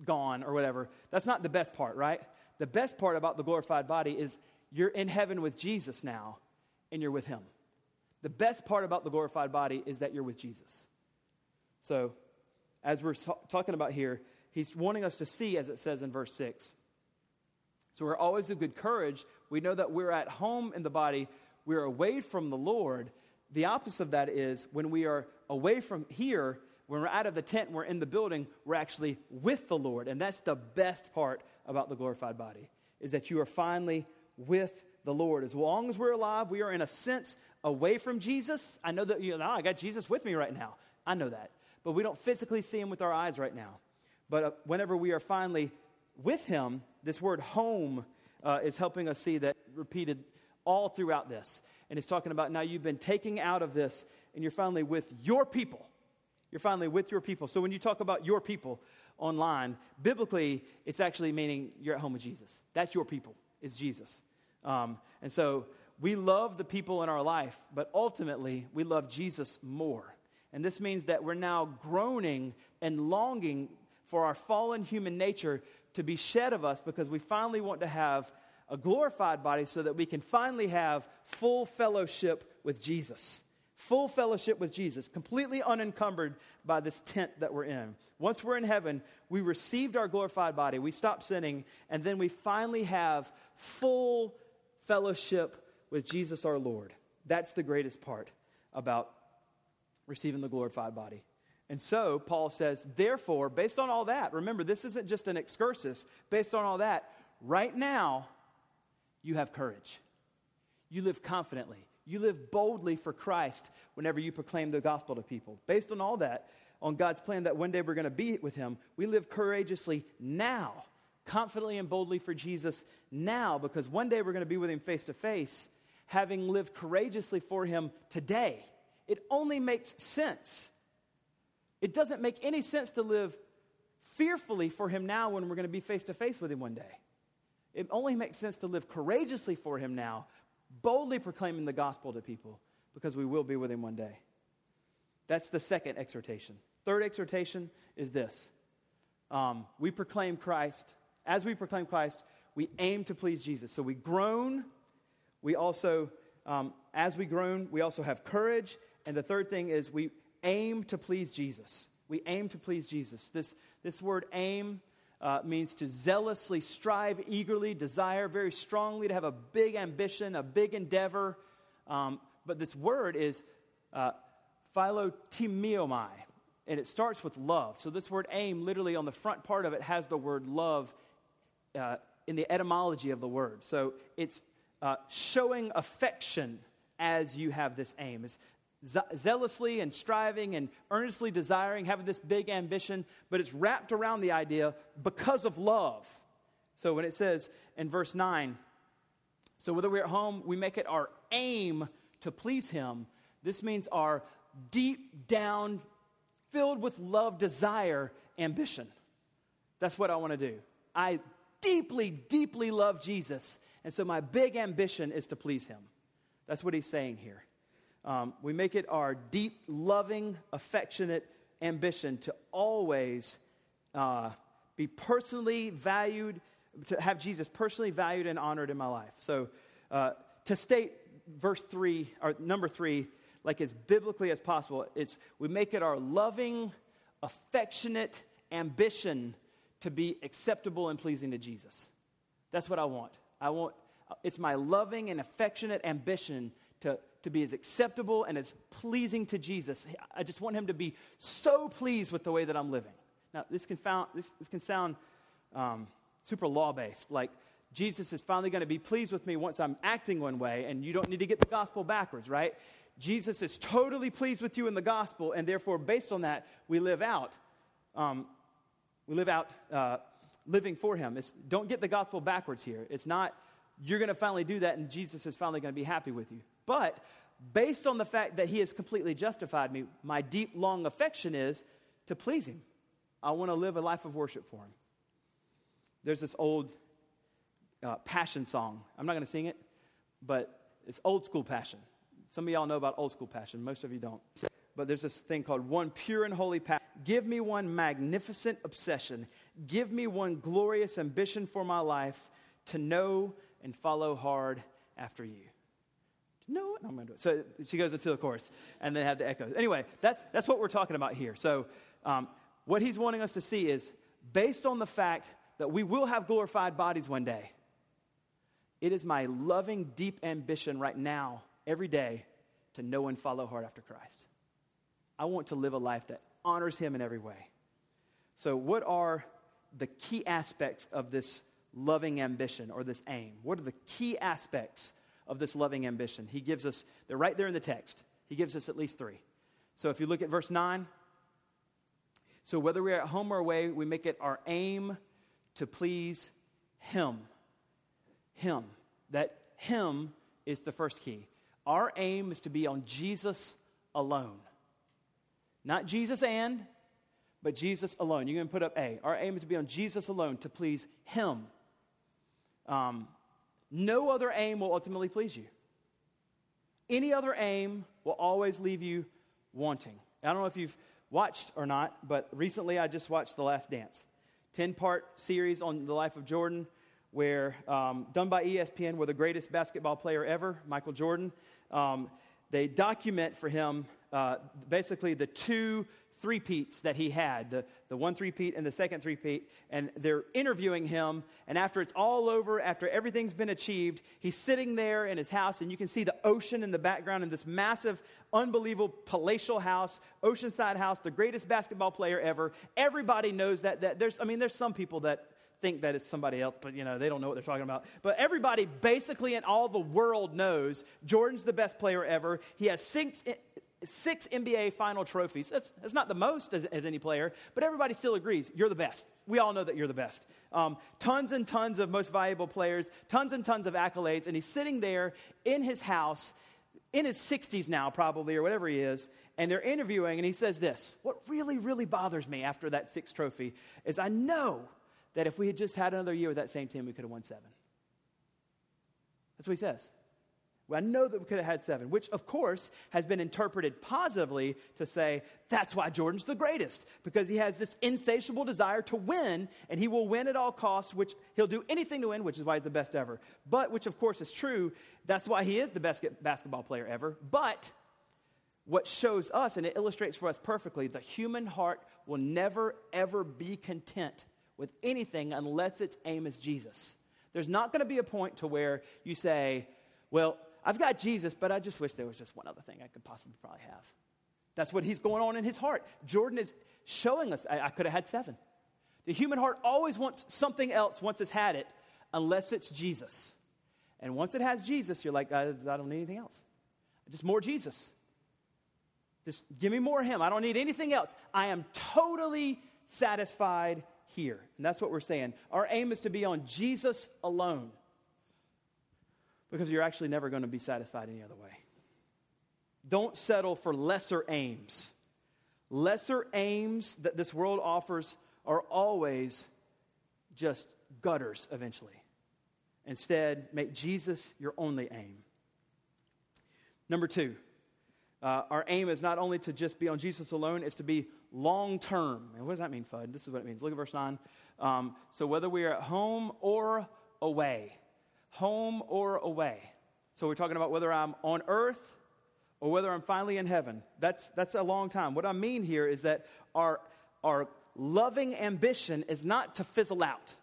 gone, or whatever. That's not the best part, right? The best part about the glorified body is you're in heaven with Jesus now, and you're with Him. The best part about the glorified body is that you're with Jesus. So, as we're talking about here, He's wanting us to see, as it says in verse 6. So, we're always of good courage. We know that we're at home in the body, we're away from the Lord. The opposite of that is when we are away from here, when we're out of the tent, we're in the building, we're actually with the Lord. And that's the best part about the glorified body, is that you are finally with the Lord. As long as we're alive, we are in a sense away from Jesus. I know that, you know, I got Jesus with me right now. I know that. But we don't physically see him with our eyes right now. But uh, whenever we are finally with him, this word home uh, is helping us see that repeated all throughout this. And it's talking about now you've been taken out of this and you're finally with your people. You're finally with your people. So when you talk about your people online, biblically, it's actually meaning you're at home with Jesus. That's your people, is Jesus. Um, and so we love the people in our life, but ultimately we love Jesus more. And this means that we're now groaning and longing for our fallen human nature to be shed of us because we finally want to have a glorified body so that we can finally have full fellowship with Jesus. Full fellowship with Jesus, completely unencumbered by this tent that we're in. Once we're in heaven, we received our glorified body, we stop sinning, and then we finally have full fellowship with Jesus our Lord. That's the greatest part about receiving the glorified body. And so Paul says, therefore, based on all that, remember, this isn't just an excursus. Based on all that, right now, you have courage. You live confidently. You live boldly for Christ whenever you proclaim the gospel to people. Based on all that, on God's plan that one day we're going to be with Him, we live courageously now, confidently and boldly for Jesus now, because one day we're going to be with Him face to face, having lived courageously for Him today. It only makes sense it doesn't make any sense to live fearfully for Him now when we're going to be face to face with Him one day. It only makes sense to live courageously for Him now, boldly proclaiming the gospel to people, because we will be with Him one day. That's the second exhortation. Third exhortation is this um, we proclaim Christ. As we proclaim Christ, we aim to please Jesus. So we groan. We also, um, as we groan, we also have courage. And the third thing is we aim to please Jesus. We aim to please Jesus. This, this word aim uh, means to zealously strive, eagerly, desire, very strongly, to have a big ambition, a big endeavor. Um, but this word is uh, and it starts with love. So this word aim, literally on the front part of it, has the word love uh, in the etymology of the word. So it's uh, showing affection as you have this aim. It's zealously and striving and earnestly desiring, having this big ambition, but it's wrapped around the idea because of love. So when it says in verse 9, so whether we're at home, we make it our aim to please Him, this means our deep down, filled with love, desire, ambition. That's what I want to do. I deeply, deeply love Jesus, and so my big ambition is to please Him. That's what He's saying here. Um, we make it our deep, loving, affectionate ambition to always uh, be personally valued, to have Jesus personally valued and honored in my life. So, uh, to state verse three, or number three, like as biblically as possible, it's we make it our loving, affectionate ambition to be acceptable and pleasing to Jesus. That's what I want. I want, it's my loving and affectionate ambition to to be as acceptable and as pleasing to Jesus. I just want him to be so pleased with the way that I'm living. Now, this can, found, this, this can sound um, super law based, like Jesus is finally going to be pleased with me once I'm acting one way, and you don't need to get the gospel backwards, right? Jesus is totally pleased with you in the gospel, and therefore, based on that, we live out. Um, we live out uh, living for Him. It's, don't get the gospel backwards here. It's not you're going to finally do that, and Jesus is finally going to be happy with you. But based on the fact that he has completely justified me, my deep, long affection is to please him. I want to live a life of worship for him. There's this old uh, passion song. I'm not going to sing it, but it's old school passion. Some of y'all know about old school passion, most of you don't. But there's this thing called one pure and holy passion. Give me one magnificent obsession. Give me one glorious ambition for my life to know and follow hard after you no, I'm going to do it. So she goes into the chorus and they have the echoes. Anyway, that's, that's what we're talking about here. So, um, what he's wanting us to see is based on the fact that we will have glorified bodies one day, it is my loving, deep ambition right now, every day, to know and follow hard after Christ. I want to live a life that honors him in every way. So, what are the key aspects of this loving ambition or this aim? What are the key aspects of this loving ambition. He gives us, they're right there in the text. He gives us at least three. So if you look at verse 9, so whether we're at home or away, we make it our aim to please Him. Him. That Him is the first key. Our aim is to be on Jesus alone. Not Jesus and, but Jesus alone. You're going to put up A. Our aim is to be on Jesus alone, to please Him. Um, no other aim will ultimately please you. Any other aim will always leave you wanting. I don't know if you've watched or not, but recently I just watched The Last Dance. 10 part series on the life of Jordan, where um, done by ESPN, where the greatest basketball player ever, Michael Jordan. Um, they document for him uh, basically the two three-peats that he had the, the one three-peat and the second three-peat and they're interviewing him and after it's all over after everything's been achieved he's sitting there in his house and you can see the ocean in the background in this massive unbelievable palatial house oceanside house the greatest basketball player ever everybody knows that, that there's i mean there's some people that think that it's somebody else, but you know, they don't know what they're talking about. But everybody basically in all the world knows Jordan's the best player ever. He has six, six NBA final trophies. That's, that's not the most as, as, any player, but everybody still agrees you're the best. We all know that you're the best. Um, tons and tons of most valuable players, tons and tons of accolades, and he's sitting there in his house, in his 60s now, probably, or whatever he is, and they're interviewing, and he says this What really, really bothers me after that sixth trophy is I know that if we had just had another year with that same team, we could have won seven. That's what he says. I know that we could have had seven, which of course has been interpreted positively to say that's why Jordan's the greatest, because he has this insatiable desire to win, and he will win at all costs, which he'll do anything to win, which is why he's the best ever. But, which of course is true, that's why he is the best basketball player ever. But what shows us, and it illustrates for us perfectly, the human heart will never, ever be content with anything unless its aim is Jesus. There's not going to be a point to where you say, well, I've got Jesus, but I just wish there was just one other thing I could possibly probably have. That's what he's going on in his heart. Jordan is showing us I, I could have had seven. The human heart always wants something else once it's had it, unless it's Jesus. And once it has Jesus, you're like, I, I don't need anything else. Just more Jesus. Just give me more of him. I don't need anything else. I am totally satisfied here. And that's what we're saying. Our aim is to be on Jesus alone because you're actually never going to be satisfied any other way. Don't settle for lesser aims. Lesser aims that this world offers are always just gutters eventually. Instead, make Jesus your only aim. Number two, uh, our aim is not only to just be on Jesus alone, it's to be long term. And what does that mean, Fudd? This is what it means. Look at verse 9. Um, so whether we are at home or away, home or away. So we're talking about whether I'm on earth or whether I'm finally in heaven. That's, that's a long time. What I mean here is that our, our loving ambition is not to fizzle out.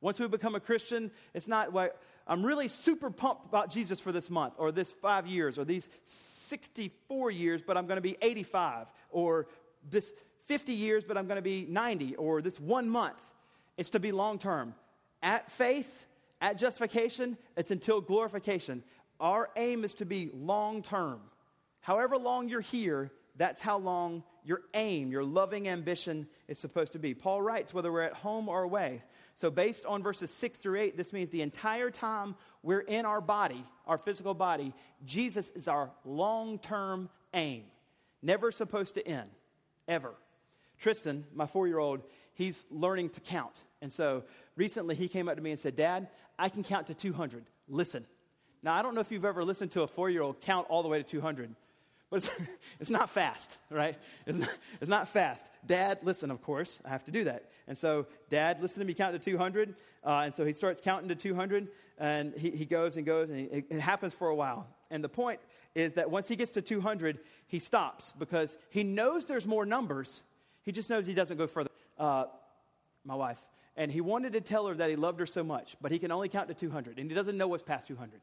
Once we become a Christian, it's not what I'm really super pumped about Jesus for this month or this five years or these 64 years, but I'm going to be 85 or this 50 years, but I'm going to be 90 or this one month. It's to be long term. At faith, at justification, it's until glorification. Our aim is to be long term. However long you're here, that's how long your aim, your loving ambition is supposed to be. Paul writes, whether we're at home or away. So, based on verses 6 through 8, this means the entire time we're in our body, our physical body, Jesus is our long term aim. Never supposed to end, ever. Tristan, my four year old, he's learning to count. And so recently he came up to me and said, Dad, I can count to 200. Listen. Now, I don't know if you've ever listened to a four year old count all the way to 200, but it's, it's not fast, right? It's not, it's not, fast. Dad, listen, of course, I have to do that. And so, Dad, listen to me count to 200. Uh, and so he starts counting to 200, and he, he goes and goes, and he, it, it happens for a while. And the point is that once he gets to 200, he stops because he knows there's more numbers. He just knows he doesn't go further. Uh, my wife, and he wanted to tell her that he loved her so much, but he can only count to 200, and he doesn't know what's past 200.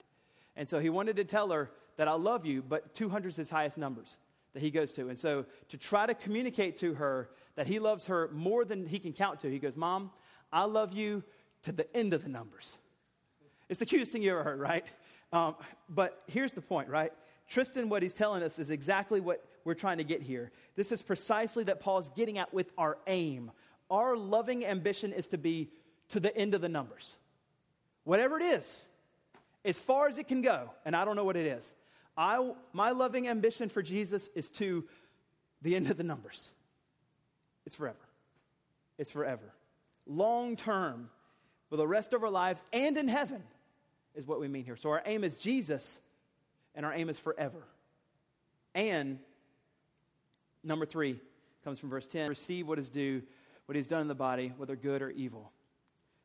And so he wanted to tell her that I love you, but 200 is his highest numbers that he goes to. And so to try to communicate to her that he loves her more than he can count to, he goes, Mom, I love you to the end of the numbers. It's the cutest thing you ever heard, right? Um, but here's the point, right? Tristan, what he's telling us is exactly what we're trying to get here. This is precisely that Paul's getting at with our aim, our loving ambition is to be to the end of the numbers. Whatever it is, as far as it can go, and I don't know what it is. I, my loving ambition for Jesus is to the end of the numbers. It's forever. It's forever. Long term, for the rest of our lives and in heaven, is what we mean here. So our aim is Jesus, and our aim is forever. And number three comes from verse 10 receive what is due, what he's done in the body, whether good or evil.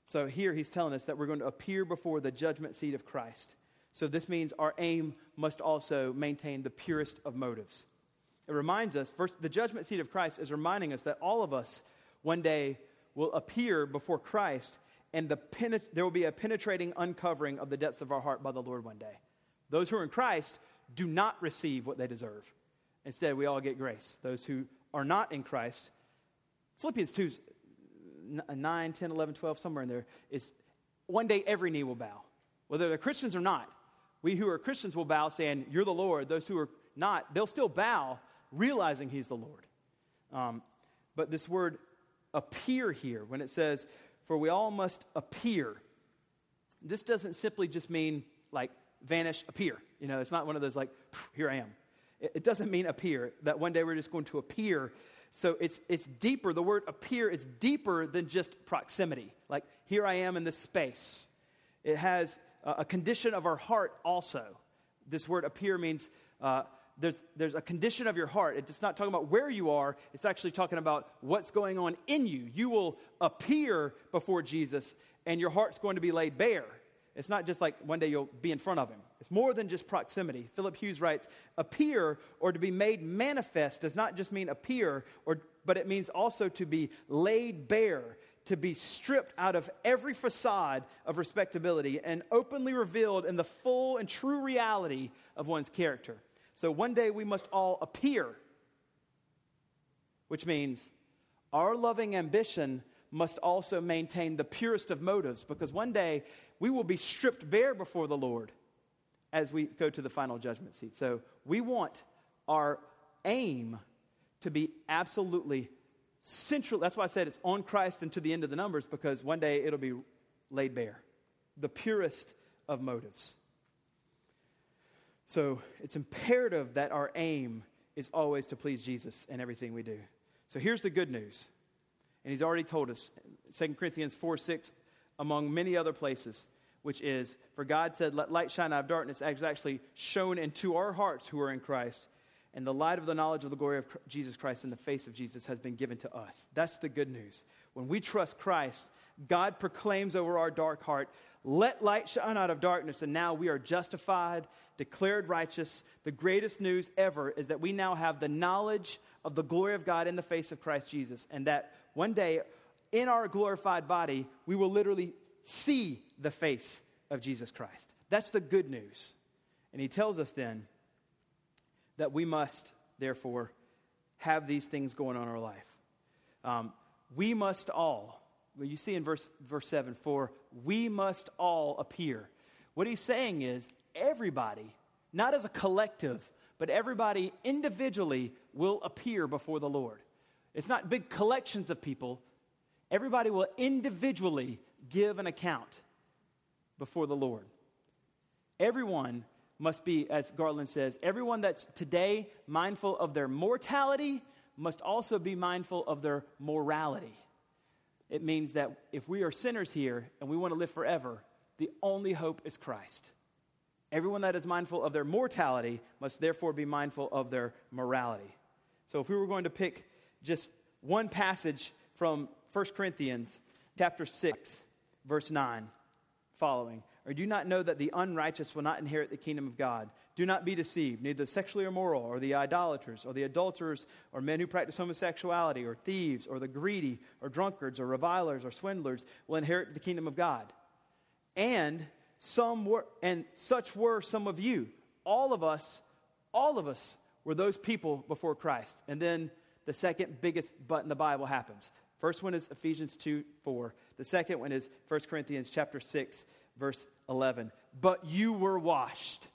So here he's telling us that we're going to appear before the judgment seat of Christ. So this means our aim must also maintain the purest of motives. It reminds us, first, the judgment seat of Christ is reminding us that all of us one day will appear before Christ, and the penet- there will be a penetrating uncovering of the depths of our heart by the Lord one day. Those who are in Christ do not receive what they deserve. Instead, we all get grace. Those who are not in Christ, Philippians 2, 9, 10, 11, 12, somewhere in there, is one day every knee will bow. Whether they're Christians or not, we who are Christians will bow saying, You're the Lord. Those who are not, they'll still bow realizing He's the Lord. Um, but this word appear here, when it says, For we all must appear, this doesn't simply just mean like vanish, appear. You know, it's not one of those like, Here I am. It, it doesn't mean appear, that one day we're just going to appear. So it's, it's deeper. The word appear is deeper than just proximity. Like, here I am in this space. It has a condition of our heart also. This word appear means uh, there's, there's a condition of your heart. It's not talking about where you are, it's actually talking about what's going on in you. You will appear before Jesus, and your heart's going to be laid bare. It's not just like one day you'll be in front of him. It's more than just proximity. Philip Hughes writes, appear or to be made manifest does not just mean appear, or, but it means also to be laid bare, to be stripped out of every facade of respectability and openly revealed in the full and true reality of one's character. So one day we must all appear, which means our loving ambition must also maintain the purest of motives because one day we will be stripped bare before the Lord as we go to the final judgment seat. So we want our aim to be absolutely central. That's why I said it's on Christ and to the end of the numbers because one day it'll be laid bare. The purest of motives. So it's imperative that our aim is always to please Jesus in everything we do. So here's the good news. And he's already told us, 2 Corinthians 4 6, among many other places, which is, For God said, Let light shine out of darkness, actually shone into our hearts who are in Christ. And the light of the knowledge of the glory of Jesus Christ in the face of Jesus has been given to us. That's the good news. When we trust Christ, God proclaims over our dark heart, Let light shine out of darkness. And now we are justified, declared righteous. The greatest news ever is that we now have the knowledge of the glory of God in the face of Christ Jesus. And that one day, in our glorified body, we will literally see the face of Jesus Christ. That's the good news. And he tells us then that we must, therefore, have these things going on in our life. Um, we must all, well, you see in verse, verse 7, for we must all appear. What he's saying is everybody, not as a collective, but everybody individually will appear before the Lord. It's not big collections of people. Everybody will individually give an account before the Lord. Everyone must be, as Garland says, everyone that's today mindful of their mortality must also be mindful of their morality. It means that if we are sinners here and we want to live forever, the only hope is Christ. Everyone that is mindful of their mortality must therefore be mindful of their morality. So if we were going to pick just one passage from 1 Corinthians chapter 6, verse 9 following, or do you not know that the unrighteous will not inherit the kingdom of God? Do not be deceived. Neither the sexually immoral, or the idolaters, or the adulterers, or men who practice homosexuality, or thieves, or the greedy, or drunkards, or revilers, or swindlers will inherit the kingdom of God. And some were, and such were some of you. All of us, all of us were those people before Christ. And then the second biggest but in the Bible happens. First one is Ephesians 2 4. The second one is 1 Corinthians chapter 6, verse 11. But you were washed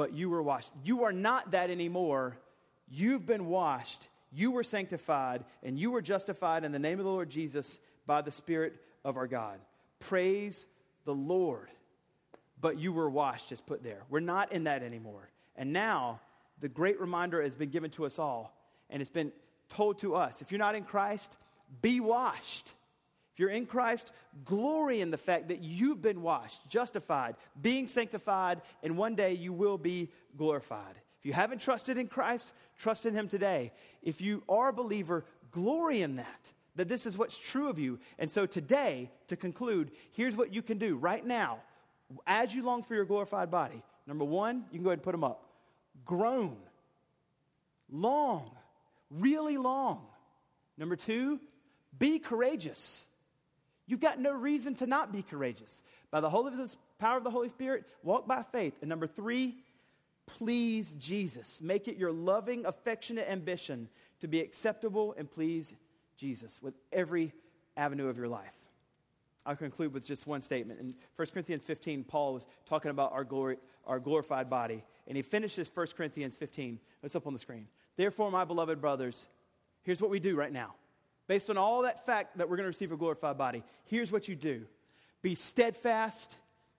but you were washed. You are not that anymore. You've been washed, you were sanctified, and you were justified in the name of the Lord Jesus by the Spirit of our God. Praise the Lord. But you were washed, just put there. We're not in that anymore. And now, the great reminder has been given to us all, and it's been told to us if you're not in Christ, be washed you're in Christ, glory in the fact that you've been washed, justified, being sanctified, and one day you will be glorified. If you haven't trusted in Christ, trust in Him today. If you are a believer, glory in that, that this is what's true of you. And so today, to conclude, here's what you can do right now as you long for your glorified body. Number one, you can go ahead and put them up. Groan. Long. Really long. Number two, be courageous. You've got no reason to not be courageous. By the Holy power of the Holy Spirit, walk by faith. And number three, please Jesus. Make it your loving, affectionate ambition to be acceptable and please Jesus with every avenue of your life. I'll conclude with just one statement. In 1 Corinthians 15, Paul was talking about our, glory, our glorified body. And he finishes 1 Corinthians 15. It's up on the screen. Therefore, my beloved brothers, here's what we do right now. Based on all that fact that we're going to receive a glorified body, here's what you do be steadfast,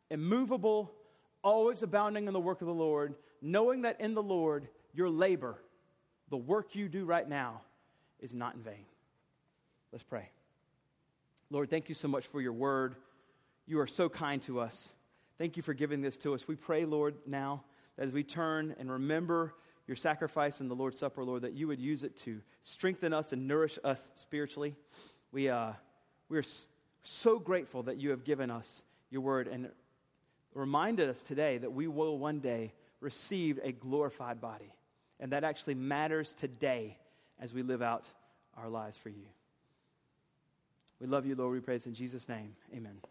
immovable, always abounding in the work of the Lord, knowing that in the Lord your labor, the work you do right now, is not in vain. Let's pray. Lord, thank you so much for your word. You are so kind to us. Thank you for giving this to us. We pray, Lord, now that as we turn and remember your sacrifice in the Lord's Supper, Lord, that you would use it to strengthen us and nourish us spiritually. We, uh, we are so grateful that you have given us your word and reminded us today that we will one day receive a glorified body. And that actually matters today as we live out our lives for you. We love you, Lord. We praise in Jesus' name. Amen.